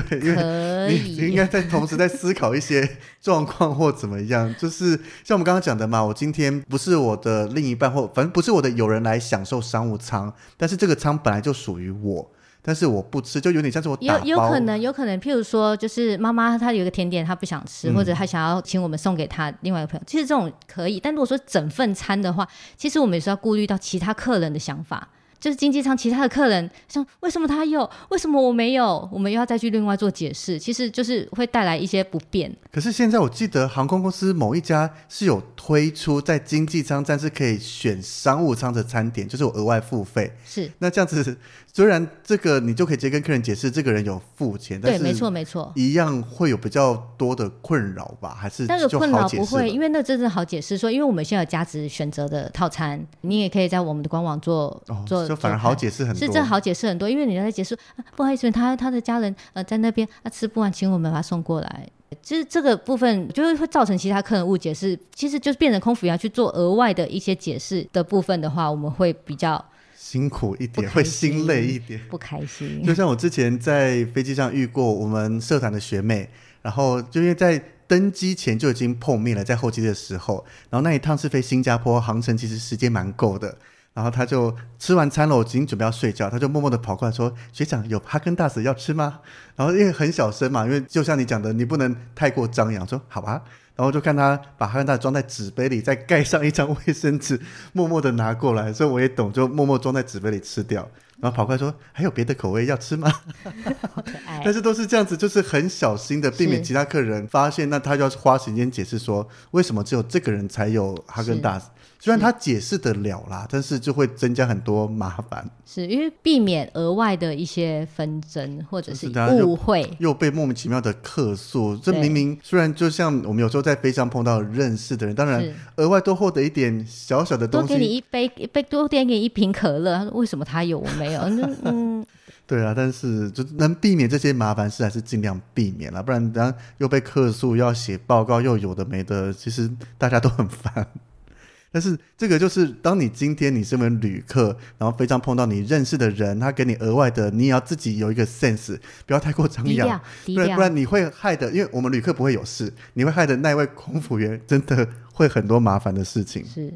Speaker 1: 对，因为你你应该在同时在思考一些状况或怎么样，就是像我们刚刚讲的嘛，我今天不是我的另一半或反正不是我的友人来享受商务舱，但是这个舱本来就属于我，但是我不吃，就有点像是我。
Speaker 2: 有有可能，有可能，譬如说，就是妈妈她有一个甜点她不想吃，或者她想要请我们送给她另外一个朋友，其实这种可以。但如果说整份餐的话，其实我们也是要顾虑到其他客人的想法。就是经济舱其他的客人像，为什么他有，为什么我没有？我们又要再去另外做解释，其实就是会带来一些不便。
Speaker 1: 可是现在我记得航空公司某一家是有推出在经济舱站是可以选商务舱的餐点，就是我额外付费。
Speaker 2: 是，
Speaker 1: 那这样子。虽然这个你就可以直接跟客人解释，这个人有付钱，
Speaker 2: 对，没错没错，
Speaker 1: 一样会有比较多的困扰吧？还是
Speaker 2: 那个困扰不会，因为那真的好解释说，因为我们现在有价值选择的套餐，你也可以在我们的官网做做，
Speaker 1: 就反而好解释很多。
Speaker 2: 是这好解释很多，因为你在解释、啊，不好意思，他他的家人呃在那边，他、啊、吃不完，请我们把他送过来。就是这个部分，就是会造成其他客人误解是，是其实就是变成空服员去做额外的一些解释的部分的话，我们会比较
Speaker 1: 辛苦一点，会心累一点，
Speaker 2: 不开心。
Speaker 1: 就像我之前在飞机上遇过我们社团的学妹，然后就因为在登机前就已经碰面了，在候机的时候，然后那一趟是飞新加坡，航程其实时间蛮够的。然后他就吃完餐了，我已经准备要睡觉，他就默默地跑过来说：“学长，有哈根达斯要吃吗？”然后因为很小声嘛，因为就像你讲的，你不能太过张扬，说好吧。然后就看他把哈根达斯装在纸杯里，再盖上一张卫生纸，默默地拿过来，所以我也懂，就默默装在纸杯里吃掉。然后跑过来说：“还有别的口味要吃吗？”
Speaker 2: 好可爱。
Speaker 1: 但是都是这样子，就是很小心的避免其他客人发现，那他就要花时间解释说为什么只有这个人才有哈根达斯。虽然他解释得了啦，但是就会增加很多麻烦。
Speaker 2: 是因为避免额外的一些纷争或者是误会，
Speaker 1: 又，又被莫名其妙的客诉。这明明虽然就像我们有时候在飞机上碰到认识的人，当然额外多获得一点小小的东西，多
Speaker 2: 给你一杯一杯，多点给你一瓶可乐。他说为什么他有我没有？嗯，
Speaker 1: 对啊，但是就能避免这些麻烦事，还是尽量避免了，不然等下又被客诉，又要写报告，又有的没的，其实大家都很烦。但是这个就是，当你今天你身为旅客，然后飞机上碰到你认识的人，他给你额外的，你也要自己有一个 sense，不要太过张扬，不然不然你会害的，因为我们旅客不会有事，你会害的那位空服员真的会很多麻烦的事情。
Speaker 2: 是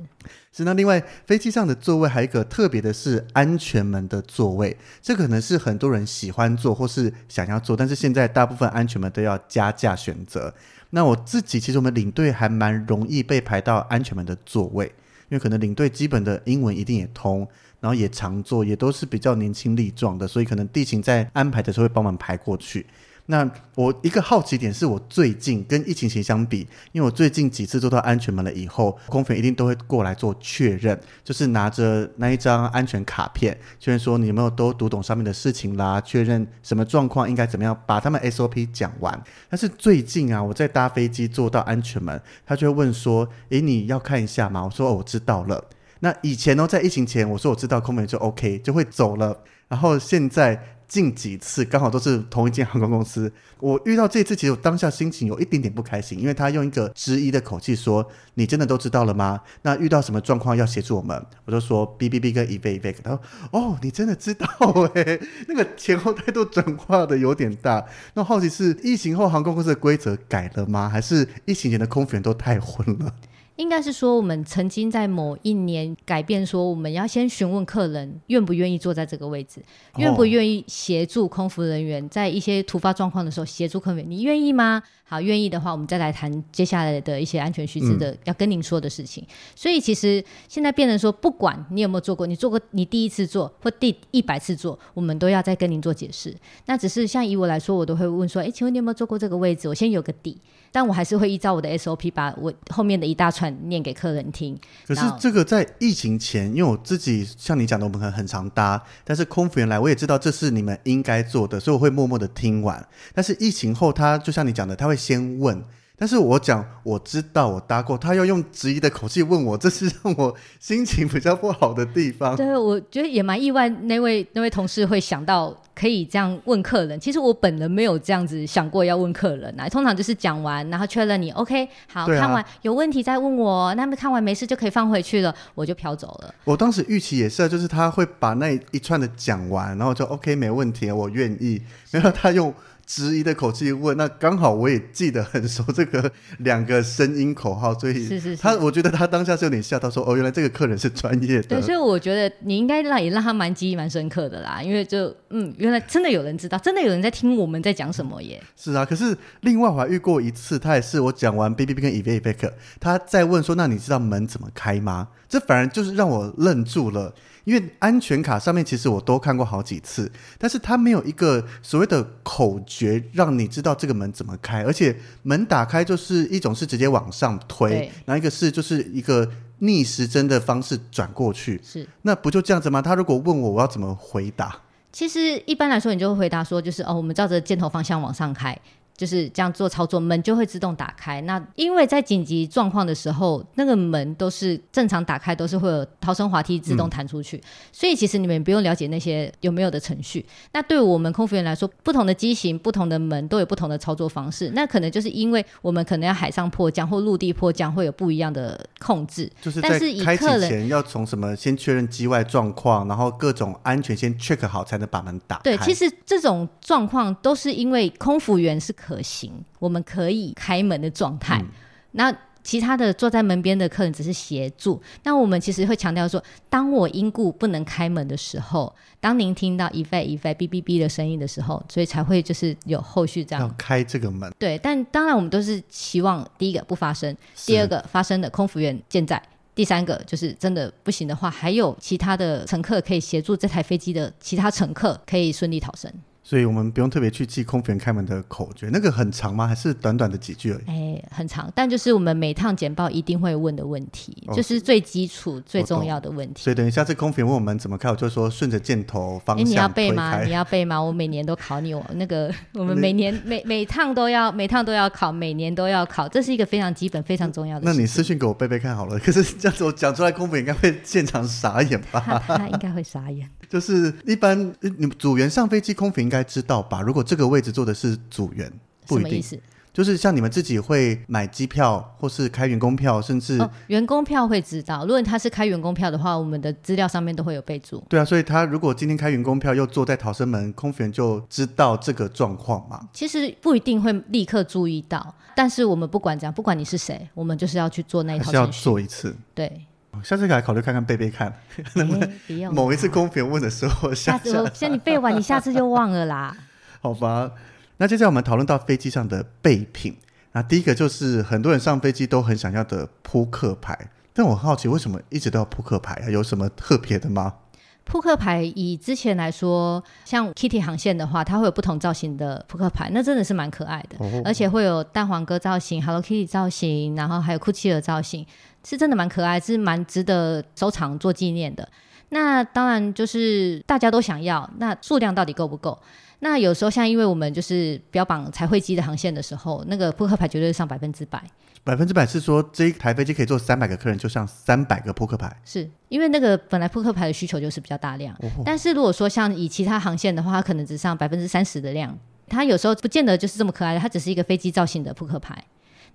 Speaker 1: 是，那另外飞机上的座位还有一个特别的是安全门的座位，这可能是很多人喜欢坐或是想要坐，但是现在大部分安全门都要加价选择。那我自己其实我们领队还蛮容易被排到安全门的座位，因为可能领队基本的英文一定也通，然后也常坐，也都是比较年轻力壮的，所以可能地勤在安排的时候会帮忙排过去。那我一个好奇点是我最近跟疫情前相比，因为我最近几次做到安全门了以后，空服一定都会过来做确认，就是拿着那一张安全卡片，确认说你有没有都读懂上面的事情啦，确认什么状况应该怎么样，把他们 SOP 讲完。但是最近啊，我在搭飞机坐到安全门，他就会问说：“诶，你要看一下吗？”我说：“哦，我知道了。”那以前呢，在疫情前，我说我知道，空服就 OK 就会走了。然后现在。近几次刚好都是同一间航空公司，我遇到这次，其实我当下心情有一点点不开心，因为他用一个质疑的口气说：“你真的都知道了吗？那遇到什么状况要协助我们？”我就说：“B B B 跟 evac evac。”他说：“哦，你真的知道诶，那个前后态度转化的有点大。那好奇是疫情后航空公司的规则改了吗？还是疫情前的空服员都太混了？”
Speaker 2: 应该是说，我们曾经在某一年改变，说我们要先询问客人愿不愿意坐在这个位置，愿不愿意协助空服人员在一些突发状况的时候协助客人，你愿意吗？好，愿意的话，我们再来谈接下来的一些安全须知的要跟您说的事情。嗯、所以其实现在变成说，不管你有没有做过，你做过你第一次做或第一百次做，我们都要再跟您做解释。那只是像以我来说，我都会问说，哎，请问你有没有做过这个位置？我先有个底，但我还是会依照我的 SOP 把我后面的一大串念给客人听。
Speaker 1: 可是这个在疫情前，因为我自己像你讲的，我们可能很常搭，但是空服员来，我也知道这是你们应该做的，所以我会默默的听完。但是疫情后，他就像你讲的，他会。先问，但是我讲我知道我搭过，他要用质疑的口气问我，这是让我心情比较不好的地方。
Speaker 2: 对，我觉得也蛮意外，那位那位同事会想到可以这样问客人。其实我本人没有这样子想过要问客人啊，通常就是讲完，然后确认你 OK，好，啊、看完有问题再问我，那么看完没事就可以放回去了，我就飘走了。
Speaker 1: 我当时预期也是，就是他会把那一串的讲完，然后就 OK 没问题，我愿意。没有他用。质疑的口气问，那刚好我也记得很熟这个两个声音口号，所以是是我觉得他当下是有点吓到，说哦，原来这个客人是专业的。
Speaker 2: 对，所以我觉得你应该让也让他蛮记忆蛮深刻的啦，因为就嗯，原来真的有人知道，真的有人在听我们在讲什么耶。
Speaker 1: 是啊，可是另外我还遇过一次，他也是我讲完 B B B 跟 evac evac，他在问说，那你知道门怎么开吗？这反而就是让我愣住了。因为安全卡上面其实我都看过好几次，但是它没有一个所谓的口诀让你知道这个门怎么开，而且门打开就是一种是直接往上推，然后一个是就是一个逆时针的方式转过去，是那不就这样子吗？他如果问我，我要怎么回答？
Speaker 2: 其实一般来说，你就会回答说，就是哦，我们照着箭头方向往上开。就是这样做操作，门就会自动打开。那因为在紧急状况的时候，那个门都是正常打开，都是会有逃生滑梯自动弹出去，嗯、所以其实你们不用了解那些有没有的程序。那对我们空服员来说，不同的机型、不同的门都有不同的操作方式。那可能就是因为我们可能要海上迫降或陆地迫降，会有不一样的控制。
Speaker 1: 就是在开启前要从什么先确认机外状况，然后各种安全先 check 好，才能把门打开。
Speaker 2: 对，其实这种状况都是因为空服员是可行，我们可以开门的状态。嗯、那其他的坐在门边的客人只是协助。那我们其实会强调说，当我因故不能开门的时候，当您听到一费一费哔哔哔的声音的时候，所以才会就是有后续这样
Speaker 1: 要开这个门。
Speaker 2: 对，但当然我们都是希望第一个不发生，第二个发生的空服员健在，第三个就是真的不行的话，还有其他的乘客可以协助这台飞机的其他乘客可以顺利逃生。
Speaker 1: 所以我们不用特别去记空服员开门的口诀，那个很长吗？还是短短的几句而已？
Speaker 2: 哎、欸，很长，但就是我们每趟简报一定会问的问题，哦、就是最基础、最重要的问题。
Speaker 1: 所以等一下，这空服员问我们怎么开，我就说顺着箭头方向、欸。你
Speaker 2: 要背吗？你要背吗？我每年都考你，我那个 我们每年每每趟都要每趟都要考，每年都要考，这是一个非常基本、非常重要的。
Speaker 1: 那你私信给我背背看好了。可是这样子我讲出来，空服员应该会现场傻眼吧？
Speaker 2: 他，他应该会傻眼。
Speaker 1: 就是一般你们组员上飞机，空服应该知道吧？如果这个位置坐的是组员，不一意思？就是像你们自己会买机票，或是开员工票，甚至、哦、
Speaker 2: 员工票会知道。如果他是开员工票的话，我们的资料上面都会有备注。
Speaker 1: 对啊，所以他如果今天开员工票又坐在逃生门，空服员就知道这个状况嘛。
Speaker 2: 其实不一定会立刻注意到，但是我们不管怎样，不管你是谁，我们就是要去做那一套程序。
Speaker 1: 还是要做一次。
Speaker 2: 对。
Speaker 1: 下次可以考虑看看背背看，能不能某一次公屏问的时候下，
Speaker 2: 次我先你背完，你下次就忘了啦。
Speaker 1: 好吧，那接下来我们讨论到飞机上的备品。那第一个就是很多人上飞机都很想要的扑克牌，但我很好奇为什么一直都要扑克牌啊？有什么特别的吗？
Speaker 2: 扑克牌以之前来说，像 Kitty 航线的话，它会有不同造型的扑克牌，那真的是蛮可爱的，哦、而且会有蛋黄哥造型、Hello Kitty 造型，然后还有库奇尔造型。是真的蛮可爱，是蛮值得收藏做纪念的。那当然就是大家都想要，那数量到底够不够？那有时候像因为我们就是标榜彩绘机的航线的时候，那个扑克牌绝对是上百分之百。
Speaker 1: 百分之百是说这一台飞机可以坐三百个客人，就上三百个扑克牌。
Speaker 2: 是因为那个本来扑克牌的需求就是比较大量，哦、但是如果说像以其他航线的话，它可能只上百分之三十的量。它有时候不见得就是这么可爱的，它只是一个飞机造型的扑克牌。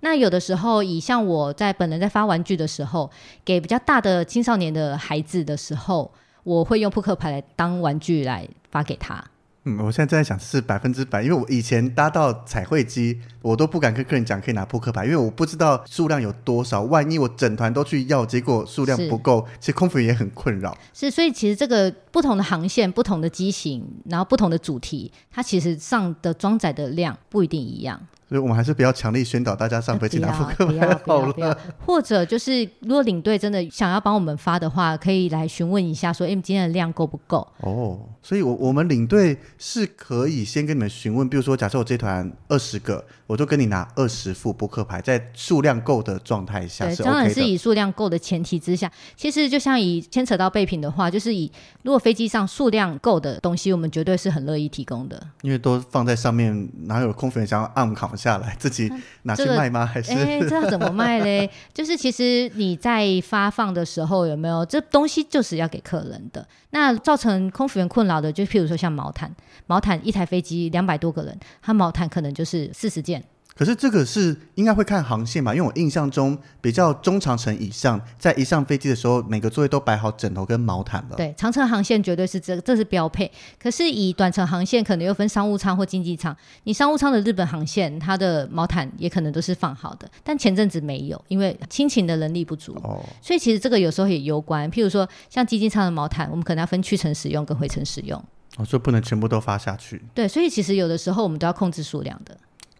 Speaker 2: 那有的时候，以像我在本人在发玩具的时候，给比较大的青少年的孩子的时候，我会用扑克牌来当玩具来发给他。
Speaker 1: 嗯，我现在正在想是百分之百，因为我以前搭到彩绘机，我都不敢跟客人讲可以拿扑克牌，因为我不知道数量有多少，万一我整团都去要，结果数量不够，其实空服员也很困扰。
Speaker 2: 是，所以其实这个不同的航线、不同的机型，然后不同的主题，它其实上的装载的量不一定一样。
Speaker 1: 所以我们还是不要强力宣导大家上飞机拿扑克牌 好了。
Speaker 2: 或者就是，如果领队真的想要帮我们发的话，可以来询问一下，说：“哎，今天的量够不够？”
Speaker 1: 哦，所以我我们领队是可以先跟你们询问，比如说，假设我这团二十个，我就跟你拿二十副扑克牌，在数量够的状态下是 OK。对，当然是
Speaker 2: 以数量够的前提之下。其实就像以牵扯到备品的话，就是以如果飞机上数量够的东西，我们绝对是很乐意提供的。
Speaker 1: 因为都放在上面，哪有空服员想要按卡？下来 自己拿去卖吗？还是哎，
Speaker 2: 这要怎么卖嘞？就是其实你在发放的时候有没有这东西就是要给客人的？那造成空服员困扰的，就譬如说像毛毯，毛毯一台飞机两百多个人，他毛毯可能就是四十件。
Speaker 1: 可是这个是应该会看航线吧？因为我印象中比较中长程以上，在一上飞机的时候，每个座位都摆好枕头跟毛毯了。
Speaker 2: 对，长程航线绝对是这这是标配。可是以短程航线，可能又分商务舱或经济舱。你商务舱的日本航线，它的毛毯也可能都是放好的，但前阵子没有，因为亲情的能力不足。哦。所以其实这个有时候也攸关。譬如说，像经济舱的毛毯，我们可能要分去程使用跟回程使用。
Speaker 1: 哦，所以不能全部都发下去。
Speaker 2: 对，所以其实有的时候我们都要控制数量的。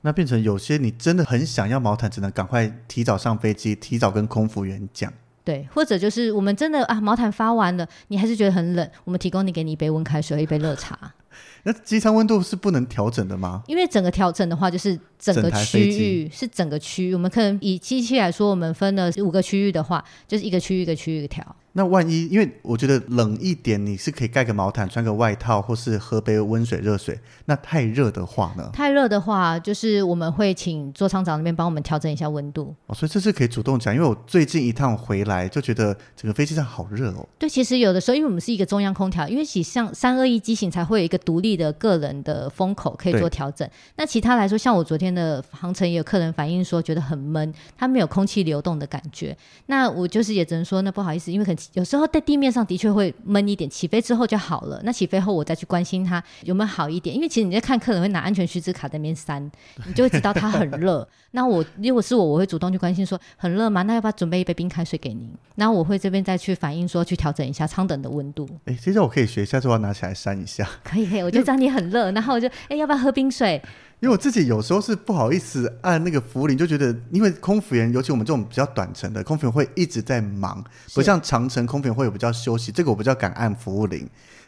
Speaker 1: 那变成有些你真的很想要毛毯，只能赶快提早上飞机，提早跟空服员讲。
Speaker 2: 对，或者就是我们真的啊，毛毯发完了，你还是觉得很冷，我们提供你给你一杯温开水，一杯热茶。
Speaker 1: 那机舱温度是不能调整的吗？
Speaker 2: 因为整个调整的话，就是整个区域是整个区域。我们可能以机器来说，我们分了五个区域的话，就是一个区域一个区域调。
Speaker 1: 那万一，因为我觉得冷一点，你是可以盖个毛毯，穿个外套，或是喝杯温水、热水。那太热的话呢？
Speaker 2: 太热的话，就是我们会请座舱长那边帮我们调整一下温度。
Speaker 1: 哦，所以这是可以主动讲，因为我最近一趟回来就觉得整个飞机上好热哦。
Speaker 2: 对，其实有的时候，因为我们是一个中央空调，因为其实像三二一机型才会有一个独立的个人的风口可以做调整。那其他来说，像我昨天的航程也有客人反映说觉得很闷，他没有空气流动的感觉。那我就是也只能说，那不好意思，因为很有时候在地面。上的确会闷一点，起飞之后就好了。那起飞后我再去关心他有没有好一点，因为其实你在看客人会拿安全须知卡在那边扇，你就会知道他很热。那我如果是我，我会主动去关心说很热吗？那要不要准备一杯冰开水给您？然后我会这边再去反映说去调整一下舱等的温度。
Speaker 1: 哎，其实我可以学一下，就要拿起来扇一下。
Speaker 2: 可以可以，我就知道你很热，然后我就哎要不要喝冰水？
Speaker 1: 因为我自己有时候是不好意思按那个服务铃，就觉得因为空服员，尤其我们这种比较短程的空服员会一直在忙，不像长程空服员会有比较休息，这个我比较敢按服务铃。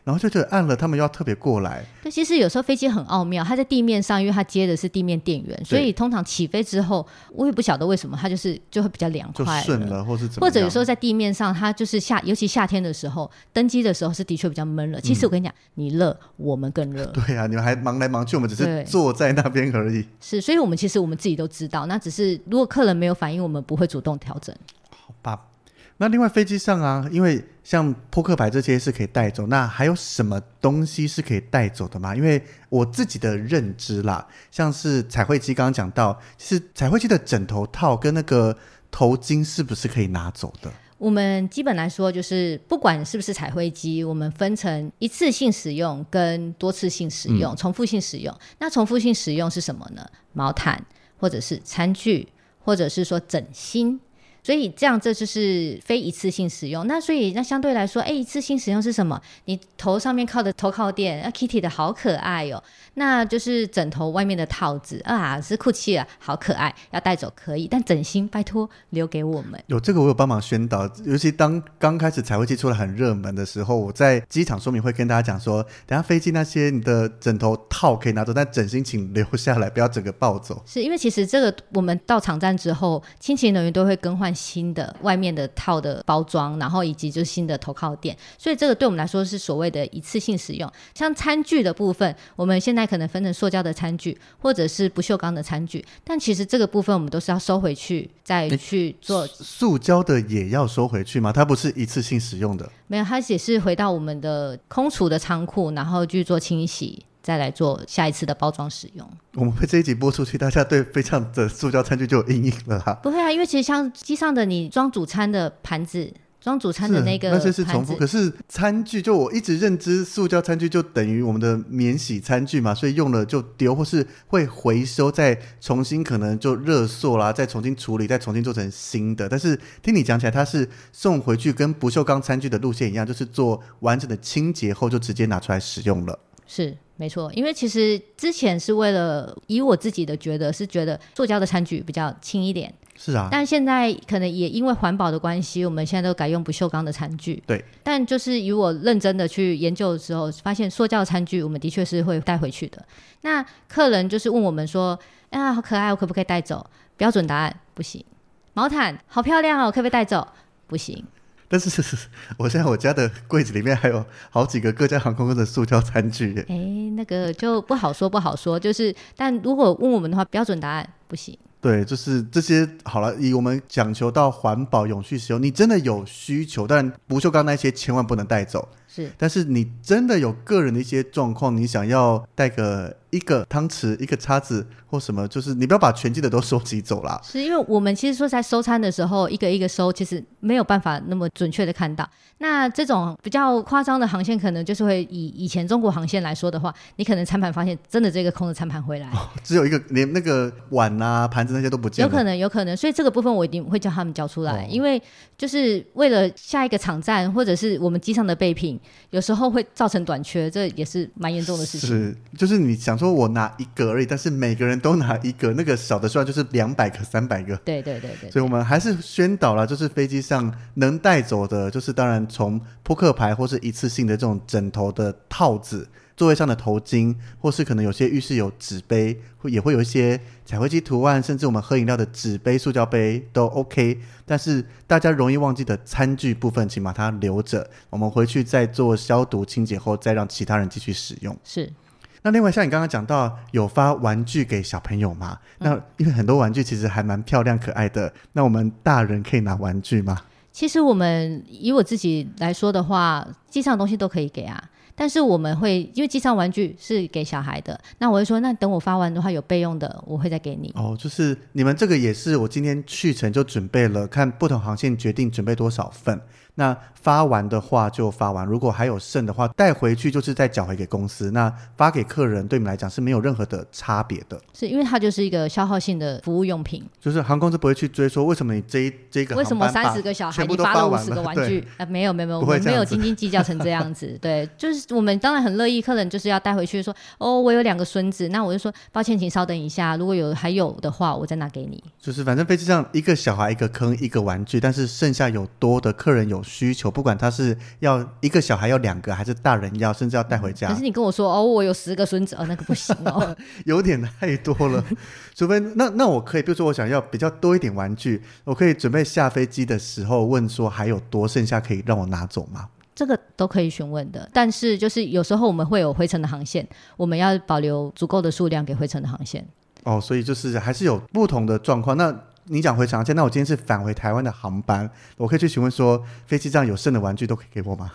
Speaker 1: 然后就觉得按了，他们要特别过来。
Speaker 2: 对，其实有时候飞机很奥妙，它在地面上，因为它接的是地面电源，所以通常起飞之后，我也不晓得为什么，它就是就会比较凉快，
Speaker 1: 顺了，或是怎么样。
Speaker 2: 或者有时候在地面上，它就是夏，尤其夏天的时候，登机的时候是的确比较闷了。其实我跟你讲，嗯、你热，我们更热。
Speaker 1: 对啊，你们还忙来忙去，我们只是坐在那边而已。
Speaker 2: 是，所以我们其实我们自己都知道，那只是如果客人没有反应，我们不会主动调整。
Speaker 1: 好吧。那另外飞机上啊，因为像扑克牌这些是可以带走，那还有什么东西是可以带走的吗？因为我自己的认知啦，像是彩绘机刚刚讲到，是彩绘机的枕头套跟那个头巾是不是可以拿走的？
Speaker 2: 我们基本来说就是不管是不是彩绘机，我们分成一次性使用跟多次性使用、嗯、重复性使用。那重复性使用是什么呢？毛毯或者是餐具，或者是说枕芯。所以这样，这就是非一次性使用。那所以，那相对来说，哎，一次性使用是什么？你头上面靠的头靠垫，啊，Kitty 的好可爱哟、哦。那就是枕头外面的套子啊，是 Gucci 啊，好可爱，要带走可以，但枕芯拜托留给我们。
Speaker 1: 有这个，我有帮忙宣导。尤其当刚开始彩绘机出来很热门的时候，我在机场说明会跟大家讲说，等下飞机那些你的枕头套可以拿走，但枕芯请留下来，不要整个抱走。
Speaker 2: 是因为其实这个我们到场站之后，清洁人员都会更换新的外面的套的包装，然后以及就是新的投靠垫，所以这个对我们来说是所谓的一次性使用。像餐具的部分，我们现在可能分成塑胶的餐具，或者是不锈钢的餐具，但其实这个部分我们都是要收回去，再去做。
Speaker 1: 塑胶的也要收回去吗？它不是一次性使用的？
Speaker 2: 没有，它也是回到我们的空储的仓库，然后去做清洗，再来做下一次的包装使用。
Speaker 1: 我们会这一集播出去，大家对飞机上的塑胶餐具就有阴影了哈？
Speaker 2: 不会啊，因为其实像机上的你装主餐的盘子。装主餐的那个，
Speaker 1: 那些是重复。可是餐具，就我一直认知，塑胶餐具就等于我们的免洗餐具嘛，所以用了就丢，或是会回收，再重新可能就热塑啦，再重新处理，再重新做成新的。但是听你讲起来，它是送回去跟不锈钢餐具的路线一样，就是做完整的清洁后就直接拿出来使用了。
Speaker 2: 是没错，因为其实之前是为了以我自己的觉得是觉得塑胶的餐具比较轻一点。
Speaker 1: 是啊，
Speaker 2: 但现在可能也因为环保的关系，我们现在都改用不锈钢的餐具。
Speaker 1: 对，
Speaker 2: 但就是以我认真的去研究的时候，发现塑胶餐具我们的确是会带回去的。那客人就是问我们说：“啊，好可爱，我可不可以带走？”标准答案不行。毛毯好漂亮哦，可不可以带走？不行。
Speaker 1: 但是 我现在我家的柜子里面还有好几个各家航空公司的塑胶餐具。
Speaker 2: 哎，那个就不好说，不好说。就是，但如果问我们的话，标准答案不行。
Speaker 1: 对，就是这些好了。以我们讲求到环保、永续使用，你真的有需求，但不锈钢那些千万不能带走。是，但是你真的有个人的一些状况，你想要带个一个汤匙、一个叉子或什么，就是你不要把全季的都收集走啦。
Speaker 2: 是因为我们其实说在收餐的时候，一个一个收，其实没有办法那么准确的看到。那这种比较夸张的航线，可能就是会以以前中国航线来说的话，你可能餐盘发现真的这个空的餐盘回来，哦，
Speaker 1: 只有一个，连那个碗啊、盘子那些都不见了。
Speaker 2: 有可能，有可能。所以这个部分我一定会叫他们交出来，哦，因为就是为了下一个场站或者是我们机上的备品，有时候会造成短缺，这也是蛮严重的事情。
Speaker 1: 是，就是你想说我拿一个而已，但是每个人都拿一个，那个少的数量就是两百个、三百个。
Speaker 2: 对对对对。
Speaker 1: 所以我们还是宣导了，就是飞机上能带走的，就是当然从扑克牌或是一次性的这种枕头的套子。座位上的头巾，或是可能有些浴室有纸杯，会也会有一些彩绘机图案，甚至我们喝饮料的纸杯、塑胶杯都 OK。但是大家容易忘记的餐具部分，请把它留着，我们回去再做消毒清洁后，再让其他人继续使用。
Speaker 2: 是。
Speaker 1: 那另外像你刚刚讲到有发玩具给小朋友嘛？那因为很多玩具其实还蛮漂亮可爱的，那我们大人可以拿玩具吗？
Speaker 2: 其实我们以我自己来说的话，机上的东西都可以给啊。但是我们会因为机上玩具是给小孩的，那我会说，那等我发完的话有备用的，我会再给你。
Speaker 1: 哦，就是你们这个也是我今天去程就准备了，看不同航线决定准备多少份。那发完的话就发完，如果还有剩的话带回去就是再缴回给公司。那发给客人对你们来讲是没有任何的差别的，
Speaker 2: 是因为它就是一个消耗性的服务用品，
Speaker 1: 就是航空公司不会去追说为什么你这一这个
Speaker 2: 为什么三十个小孩你发了五十个玩具啊？没有没有没有，我们没有斤斤计较成这样子。对，就是我们当然很乐意客人就是要带回去说哦，我有两个孙子，那我就说抱歉，请稍等一下，如果有还有的话，我再拿给你。
Speaker 1: 就是反正飞机上一个小孩一个坑一个玩具，但是剩下有多的客人有需求，不管他。是要一个小孩要两个，还是大人要，甚至要带回家？
Speaker 2: 可是你跟我说哦，我有十个孙子哦，那个不行哦，
Speaker 1: 有点太多了。除非 那那我可以，比如说我想要比较多一点玩具，我可以准备下飞机的时候问说还有多剩下可以让我拿走吗？
Speaker 2: 这个都可以询问的，但是就是有时候我们会有回程的航线，我们要保留足够的数量给回程的航线。
Speaker 1: 哦，所以就是还是有不同的状况。那你讲回长线，那我今天是返回台湾的航班，我可以去询问说，飞机上有剩的玩具都可以给我吗？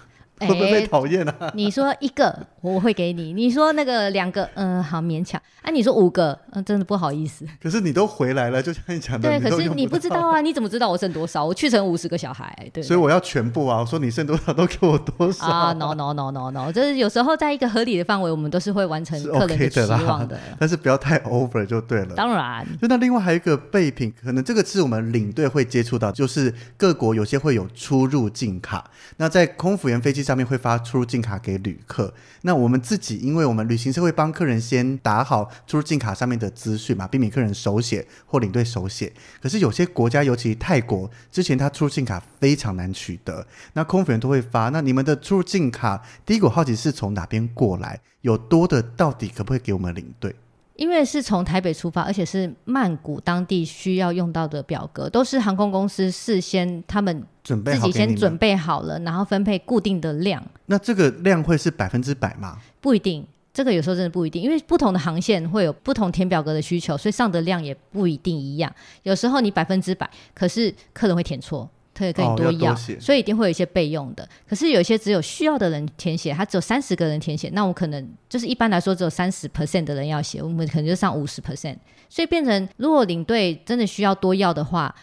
Speaker 1: 会不会被讨厌啊？
Speaker 2: 你说一个我会给你，你说那个两个，嗯、呃，好勉强。啊，你说五个，嗯、呃，真的不好意思。
Speaker 1: 可是你都回来了，就像你讲的，
Speaker 2: 对，可是你不知道啊，你怎么知道我剩多少？我去成五十个小孩，对。
Speaker 1: 所以我要全部啊！我说你剩多少都给我多少
Speaker 2: 啊？No No No No No，就是有时候在一个合理的范围，我们都是会完成客人的期望的。
Speaker 1: 的 但是不要太 over 就对了。
Speaker 2: 当然。
Speaker 1: 就那另外还有一个备品，可能这个是我们领队会接触到，就是各国有些会有出入境卡。那在空服员飞机上上面会发出入境卡给旅客，那我们自己，因为我们旅行社会帮客人先打好出入境卡上面的资讯嘛，避免客人手写或领队手写。可是有些国家，尤其泰国，之前他出入境卡非常难取得，那空服员都会发。那你们的出入境卡，第一个好奇是从哪边过来，有多的到底可不可以给我们领队？
Speaker 2: 因为是从台北出发，而且是曼谷当地需要用到的表格，都是航空公司事先他们自己先准备好了，然后分配固定的量。
Speaker 1: 那这个量会是百分之百吗？
Speaker 2: 不一定，这个有时候真的不一定，因为不同的航线会有不同填表格的需求，所以上的量也不一定一样。有时候你百分之百，可是客人会填错。特别跟你多要，哦、要所以一定会有一些备用的。可是有一些只有需要的人填写，他只有三十个人填写，那我可能就是一般来说只有三十 percent 的人要写，我们可能就上五十 percent。所以变成如果领队真的需要多要的话。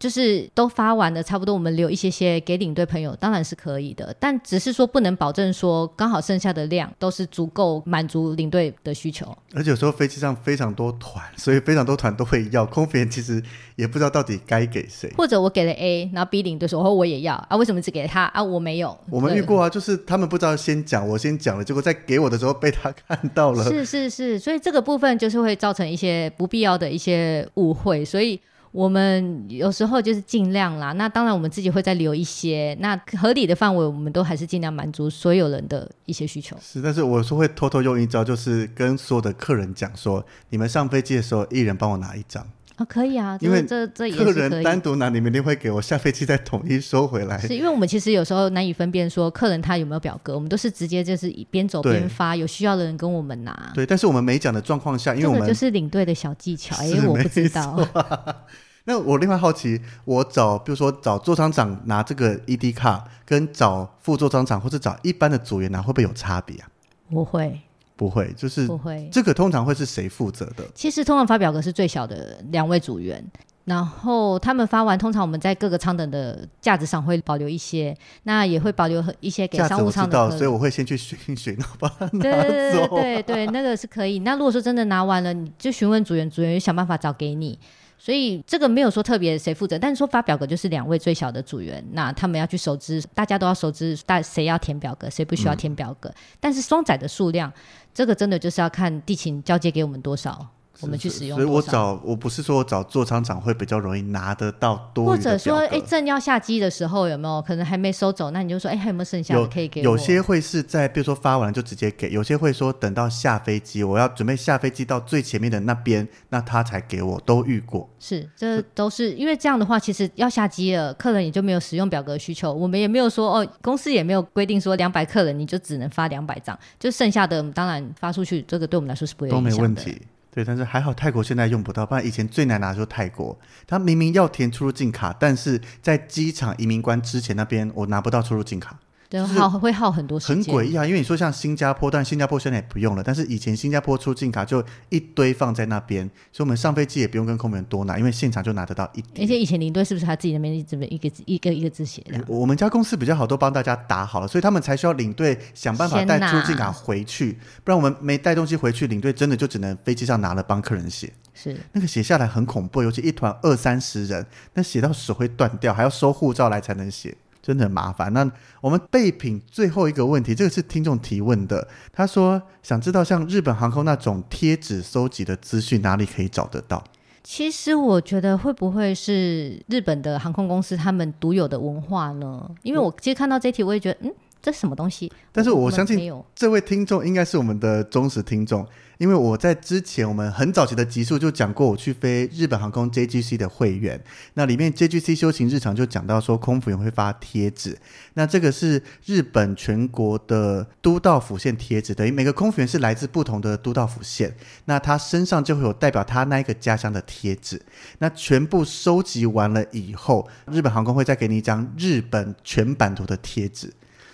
Speaker 2: 就是都发完了，差不多我们留一些些给领队朋友，当然是可以的，但只是说不能保证说刚好剩下的量都是足够满足领队的需求。
Speaker 1: 而且有时候飞机上非常多团，所以非常多团都会要，空服员其实也不知道到底该给谁。
Speaker 2: 或者我给了 A，然后 B 领队说哦我也要啊，为什么只给他啊？我没有。
Speaker 1: 我们遇过啊，就是他们不知道先讲，我先讲了，结果在给我的时候被他看到了。
Speaker 2: 是是是，所以这个部分就是会造成一些不必要的一些误会，所以。我们有时候就是尽量啦，那当然我们自己会再留一些，那合理的范围我们都还是尽量满足所有人的一些需求。
Speaker 1: 是，但是我说会偷偷用一招，就是跟所有的客人讲说，你们上飞机的时候，一人帮我拿一张。
Speaker 2: 啊、哦，可以啊，
Speaker 1: 因为
Speaker 2: 这这也
Speaker 1: 客人单独拿，你们一定会给我下飞机再统一收回来。
Speaker 2: 是因为我们其实有时候难以分辨说客人他有没有表格，我们都是直接就是边走边发，有需要的人跟我们拿。
Speaker 1: 对，但是我们没讲的状况下，因为我们
Speaker 2: 就是领队的小技巧，哎，我不知道。
Speaker 1: 那我另外好奇，我找比如说找座舱长拿这个 ED 卡，跟找副座舱长或者找一般的组员拿，会不会有差别啊？
Speaker 2: 不会。
Speaker 1: 不会，就是
Speaker 2: 不会。
Speaker 1: 这个通常会是谁负责的？
Speaker 2: 其实通常发表格是最小的两位组员，然后他们发完，通常我们在各个舱等的架子上会保留一些，那也会保留一些给商务舱的。知道，
Speaker 1: 所以我会先去寻一寻，把它拿走。
Speaker 2: 对对对对，那个是可以。那如果说真的拿完了，你就询问组员，组员想办法找给你。所以这个没有说特别谁负责，但是说发表格就是两位最小的组员，那他们要去熟知，大家都要熟知，大谁要填表格，谁不需要填表格。嗯、但是双载的数量，这个真的就是要看地勤交接给我们多少。我们去使用。
Speaker 1: 所以我找我不是说我找座舱长会比较容易拿得到多，
Speaker 2: 或者说哎，正要下机的时候有没有可能还没收走？那你就说哎，还有没有剩下的可以给我？
Speaker 1: 有些会是在比如说发完了就直接给，有些会说等到下飞机，我要准备下飞机到最前面的那边，那他才给我，都遇过。
Speaker 2: 是，这都是因为这样的话，其实要下机了，客人也就没有使用表格需求，我们也没有说哦，公司也没有规定说两百客人你就只能发两百张，就剩下的当然发出去，这个对我们来说是不会
Speaker 1: 都没问题。对，但是还好泰国现在用不到，不然以前最难拿的就是泰国，他明明要填出入境卡，但是在机场移民官之前那边我拿不到出入境卡。
Speaker 2: 对，耗会耗很多时间，
Speaker 1: 很诡异啊！因为你说像新加坡，但新加坡现在也不用了。但是以前新加坡出境卡就一堆放在那边，所以我们上飞机也不用跟空服员多拿，因为现场就拿得到一点。
Speaker 2: 而且以前领队是不是他自己那边这边一个一个一个字写的？
Speaker 1: 我们家公司比较好，都帮大家打好了，所以他们才需要领队想办法带出境卡回去，不然我们没带东西回去，领队真的就只能飞机上拿了帮客人写。
Speaker 2: 是
Speaker 1: 那个写下来很恐怖，尤其一团二三十人，那写到手会断掉，还要收护照来才能写。真的很麻烦。那我们备品最后一个问题，这个是听众提问的。他说想知道像日本航空那种贴纸收集的资讯哪里可以找得到？
Speaker 2: 其实我觉得会不会是日本的航空公司他们独有的文化呢？因为我其实看到这题，我也觉得嗯。这是什么东西？
Speaker 1: 但是我相信这位听众应该是我们的忠实听众，因为我在之前我们很早期的集数就讲过，我去飞日本航空 JGC 的会员，那里面 JGC 休行日常就讲到说空服员会发贴纸，那这个是日本全国的都道府县贴纸，等于每个空服员是来自不同的都道府县，那他身上就会有代表他那一个家乡的贴纸，那全部收集完了以后，日本航空会再给你一张日本全版图的贴纸。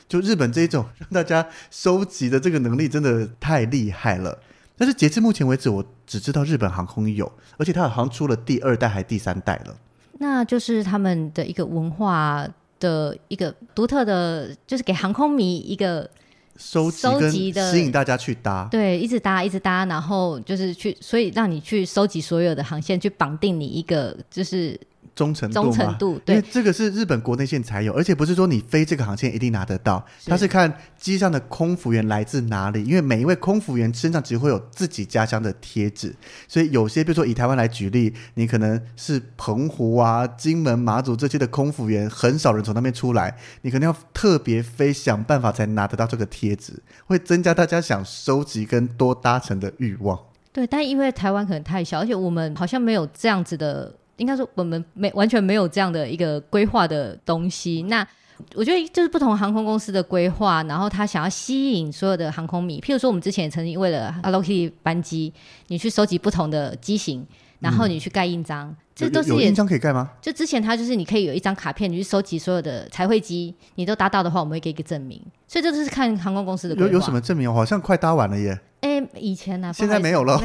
Speaker 1: 就日本这一种让大家收集的这个能力真的太厉害了，但是截至目前为止，我只知道日本航空有，而且它好像出了第二代还第三代了。
Speaker 2: 那就是他们的一个文化的一个独特的，就是给航空迷一个
Speaker 1: 收集的吸引大家去搭，
Speaker 2: 对，一直搭一直搭，然后就是去，所以让你去收集所有的航线，去绑定你一个就是。
Speaker 1: 忠诚度嘛，因为这个是日本国内线才有，而且不是说你飞这个航线一定拿得到，它是看机上的空服员来自哪里，因为每一位空服员身上只会有自己家乡的贴纸，所以有些比如说以台湾来举例，你可能是澎湖啊、金门、马祖这些的空服员，很少人从那边出来，你可能要特别飞，想办法才拿得到这个贴纸，会增加大家想收集跟多搭乘的欲望。
Speaker 2: 对，但因为台湾可能太小，而且我们好像没有这样子的。应该说，我们没完全没有这样的一个规划的东西。那我觉得就是不同航空公司的规划，然后他想要吸引所有的航空迷。譬如说，我们之前也曾经为了 Hello Kitty 班机，你去收集不同的机型，然后你去盖印章，嗯、这都是
Speaker 1: 有印章可以盖吗？
Speaker 2: 就之前他就是你可以有一张卡片，你去收集所有的彩绘机，你都搭到的话，我们会给一个证明。所以这就是看航空公司的。
Speaker 1: 有有什么证明？我好像快搭完了耶。
Speaker 2: 哎，以前呢、啊，
Speaker 1: 现在没有了。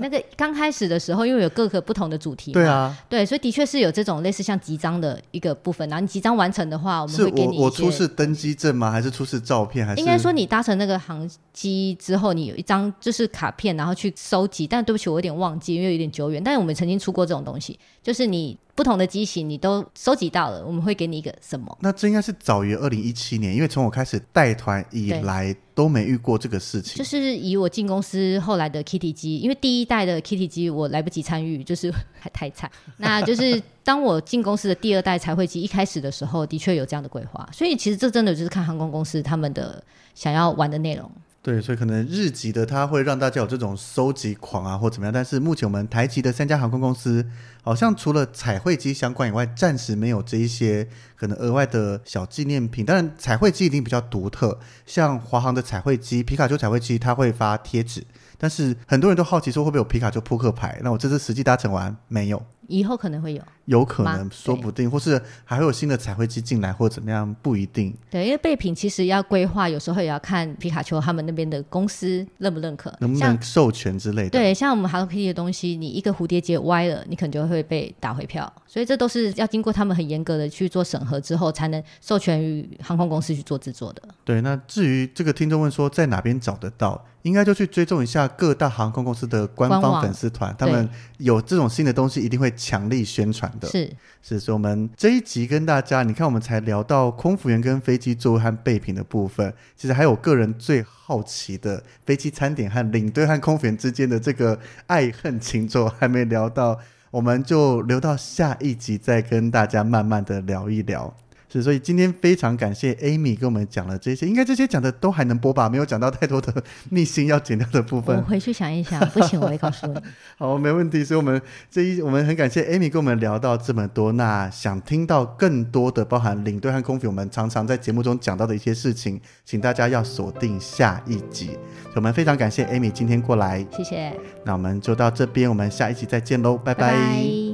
Speaker 2: 那个刚开始的时候，因为有各个不同的主题嘛，
Speaker 1: 对啊，
Speaker 2: 对，所以的确是有这种类似像集章的一个部分。然后你集章完成的话，我们会给你。
Speaker 1: 我我出示登机证吗？还是出示照片？还是应
Speaker 2: 该说你搭乘那个航机之后，你有一张就是卡片，然后去收集。但对不起，我有点忘记，因为有点久远。但是我们曾经出过这种东西，就是你。不同的机型你都收集到了，我们会给你一个什么？
Speaker 1: 那这应该是早于二零一七年，因为从我开始带团以来都没遇过这个事情。
Speaker 2: 就是以我进公司后来的 Kitty 机，因为第一代的 Kitty 机我来不及参与，就是还太菜。那就是当我进公司的第二代彩绘机一开始的时候，的确有这样的规划。所以其实这真的就是看航空公司他们的想要玩的内容。
Speaker 1: 对，所以可能日籍的它会让大家有这种收集狂啊，或怎么样。但是目前我们台籍的三家航空公司，好像除了彩绘机相关以外，暂时没有这一些可能额外的小纪念品。当然，彩绘机一定比较独特，像华航的彩绘机、皮卡丘彩绘机，它会发贴纸。但是很多人都好奇说会不会有皮卡丘扑克牌？那我这次实际搭乘完没有，
Speaker 2: 以后可能会有，
Speaker 1: 有可能说不定，或是还会有新的彩绘机进来，或者怎么样，不一定。
Speaker 2: 对，因为备品其实要规划，有时候也要看皮卡丘他们那边的公司认不认可，
Speaker 1: 能不能授权之类的。
Speaker 2: 对，像我们 Hello Kitty 的东西，你一个蝴蝶结歪了，你可能就会被打回票。所以这都是要经过他们很严格的去做审核之后，才能授权于航空公司去做制作的。
Speaker 1: 对，那至于这个听众问说在哪边找得到？应该就去追踪一下各大航空公司的官方粉丝团，他们有这种新的东西，一定会强力宣传的。
Speaker 2: 是
Speaker 1: 是，所以我们这一集跟大家，你看我们才聊到空服员跟飞机座位和备品的部分，其实还有个人最好奇的飞机餐点和领队和空服员之间的这个爱恨情仇还没聊到，我们就留到下一集再跟大家慢慢的聊一聊。是，所以今天非常感谢 Amy 跟我们讲了这些，应该这些讲的都还能播吧？没有讲到太多的 秘辛要剪掉的部分。
Speaker 2: 我回去想一想，不行我会告诉你。
Speaker 1: 好，没问题。所以我们这一我们很感谢 Amy 跟我们聊到这么多。那想听到更多的，包含领队和空服我们常常在节目中讲到的一些事情，请大家要锁定下一集。我们非常感谢 Amy 今天过来，
Speaker 2: 谢谢。
Speaker 1: 那我们就到这边，我们下一集再见喽，拜拜。拜拜。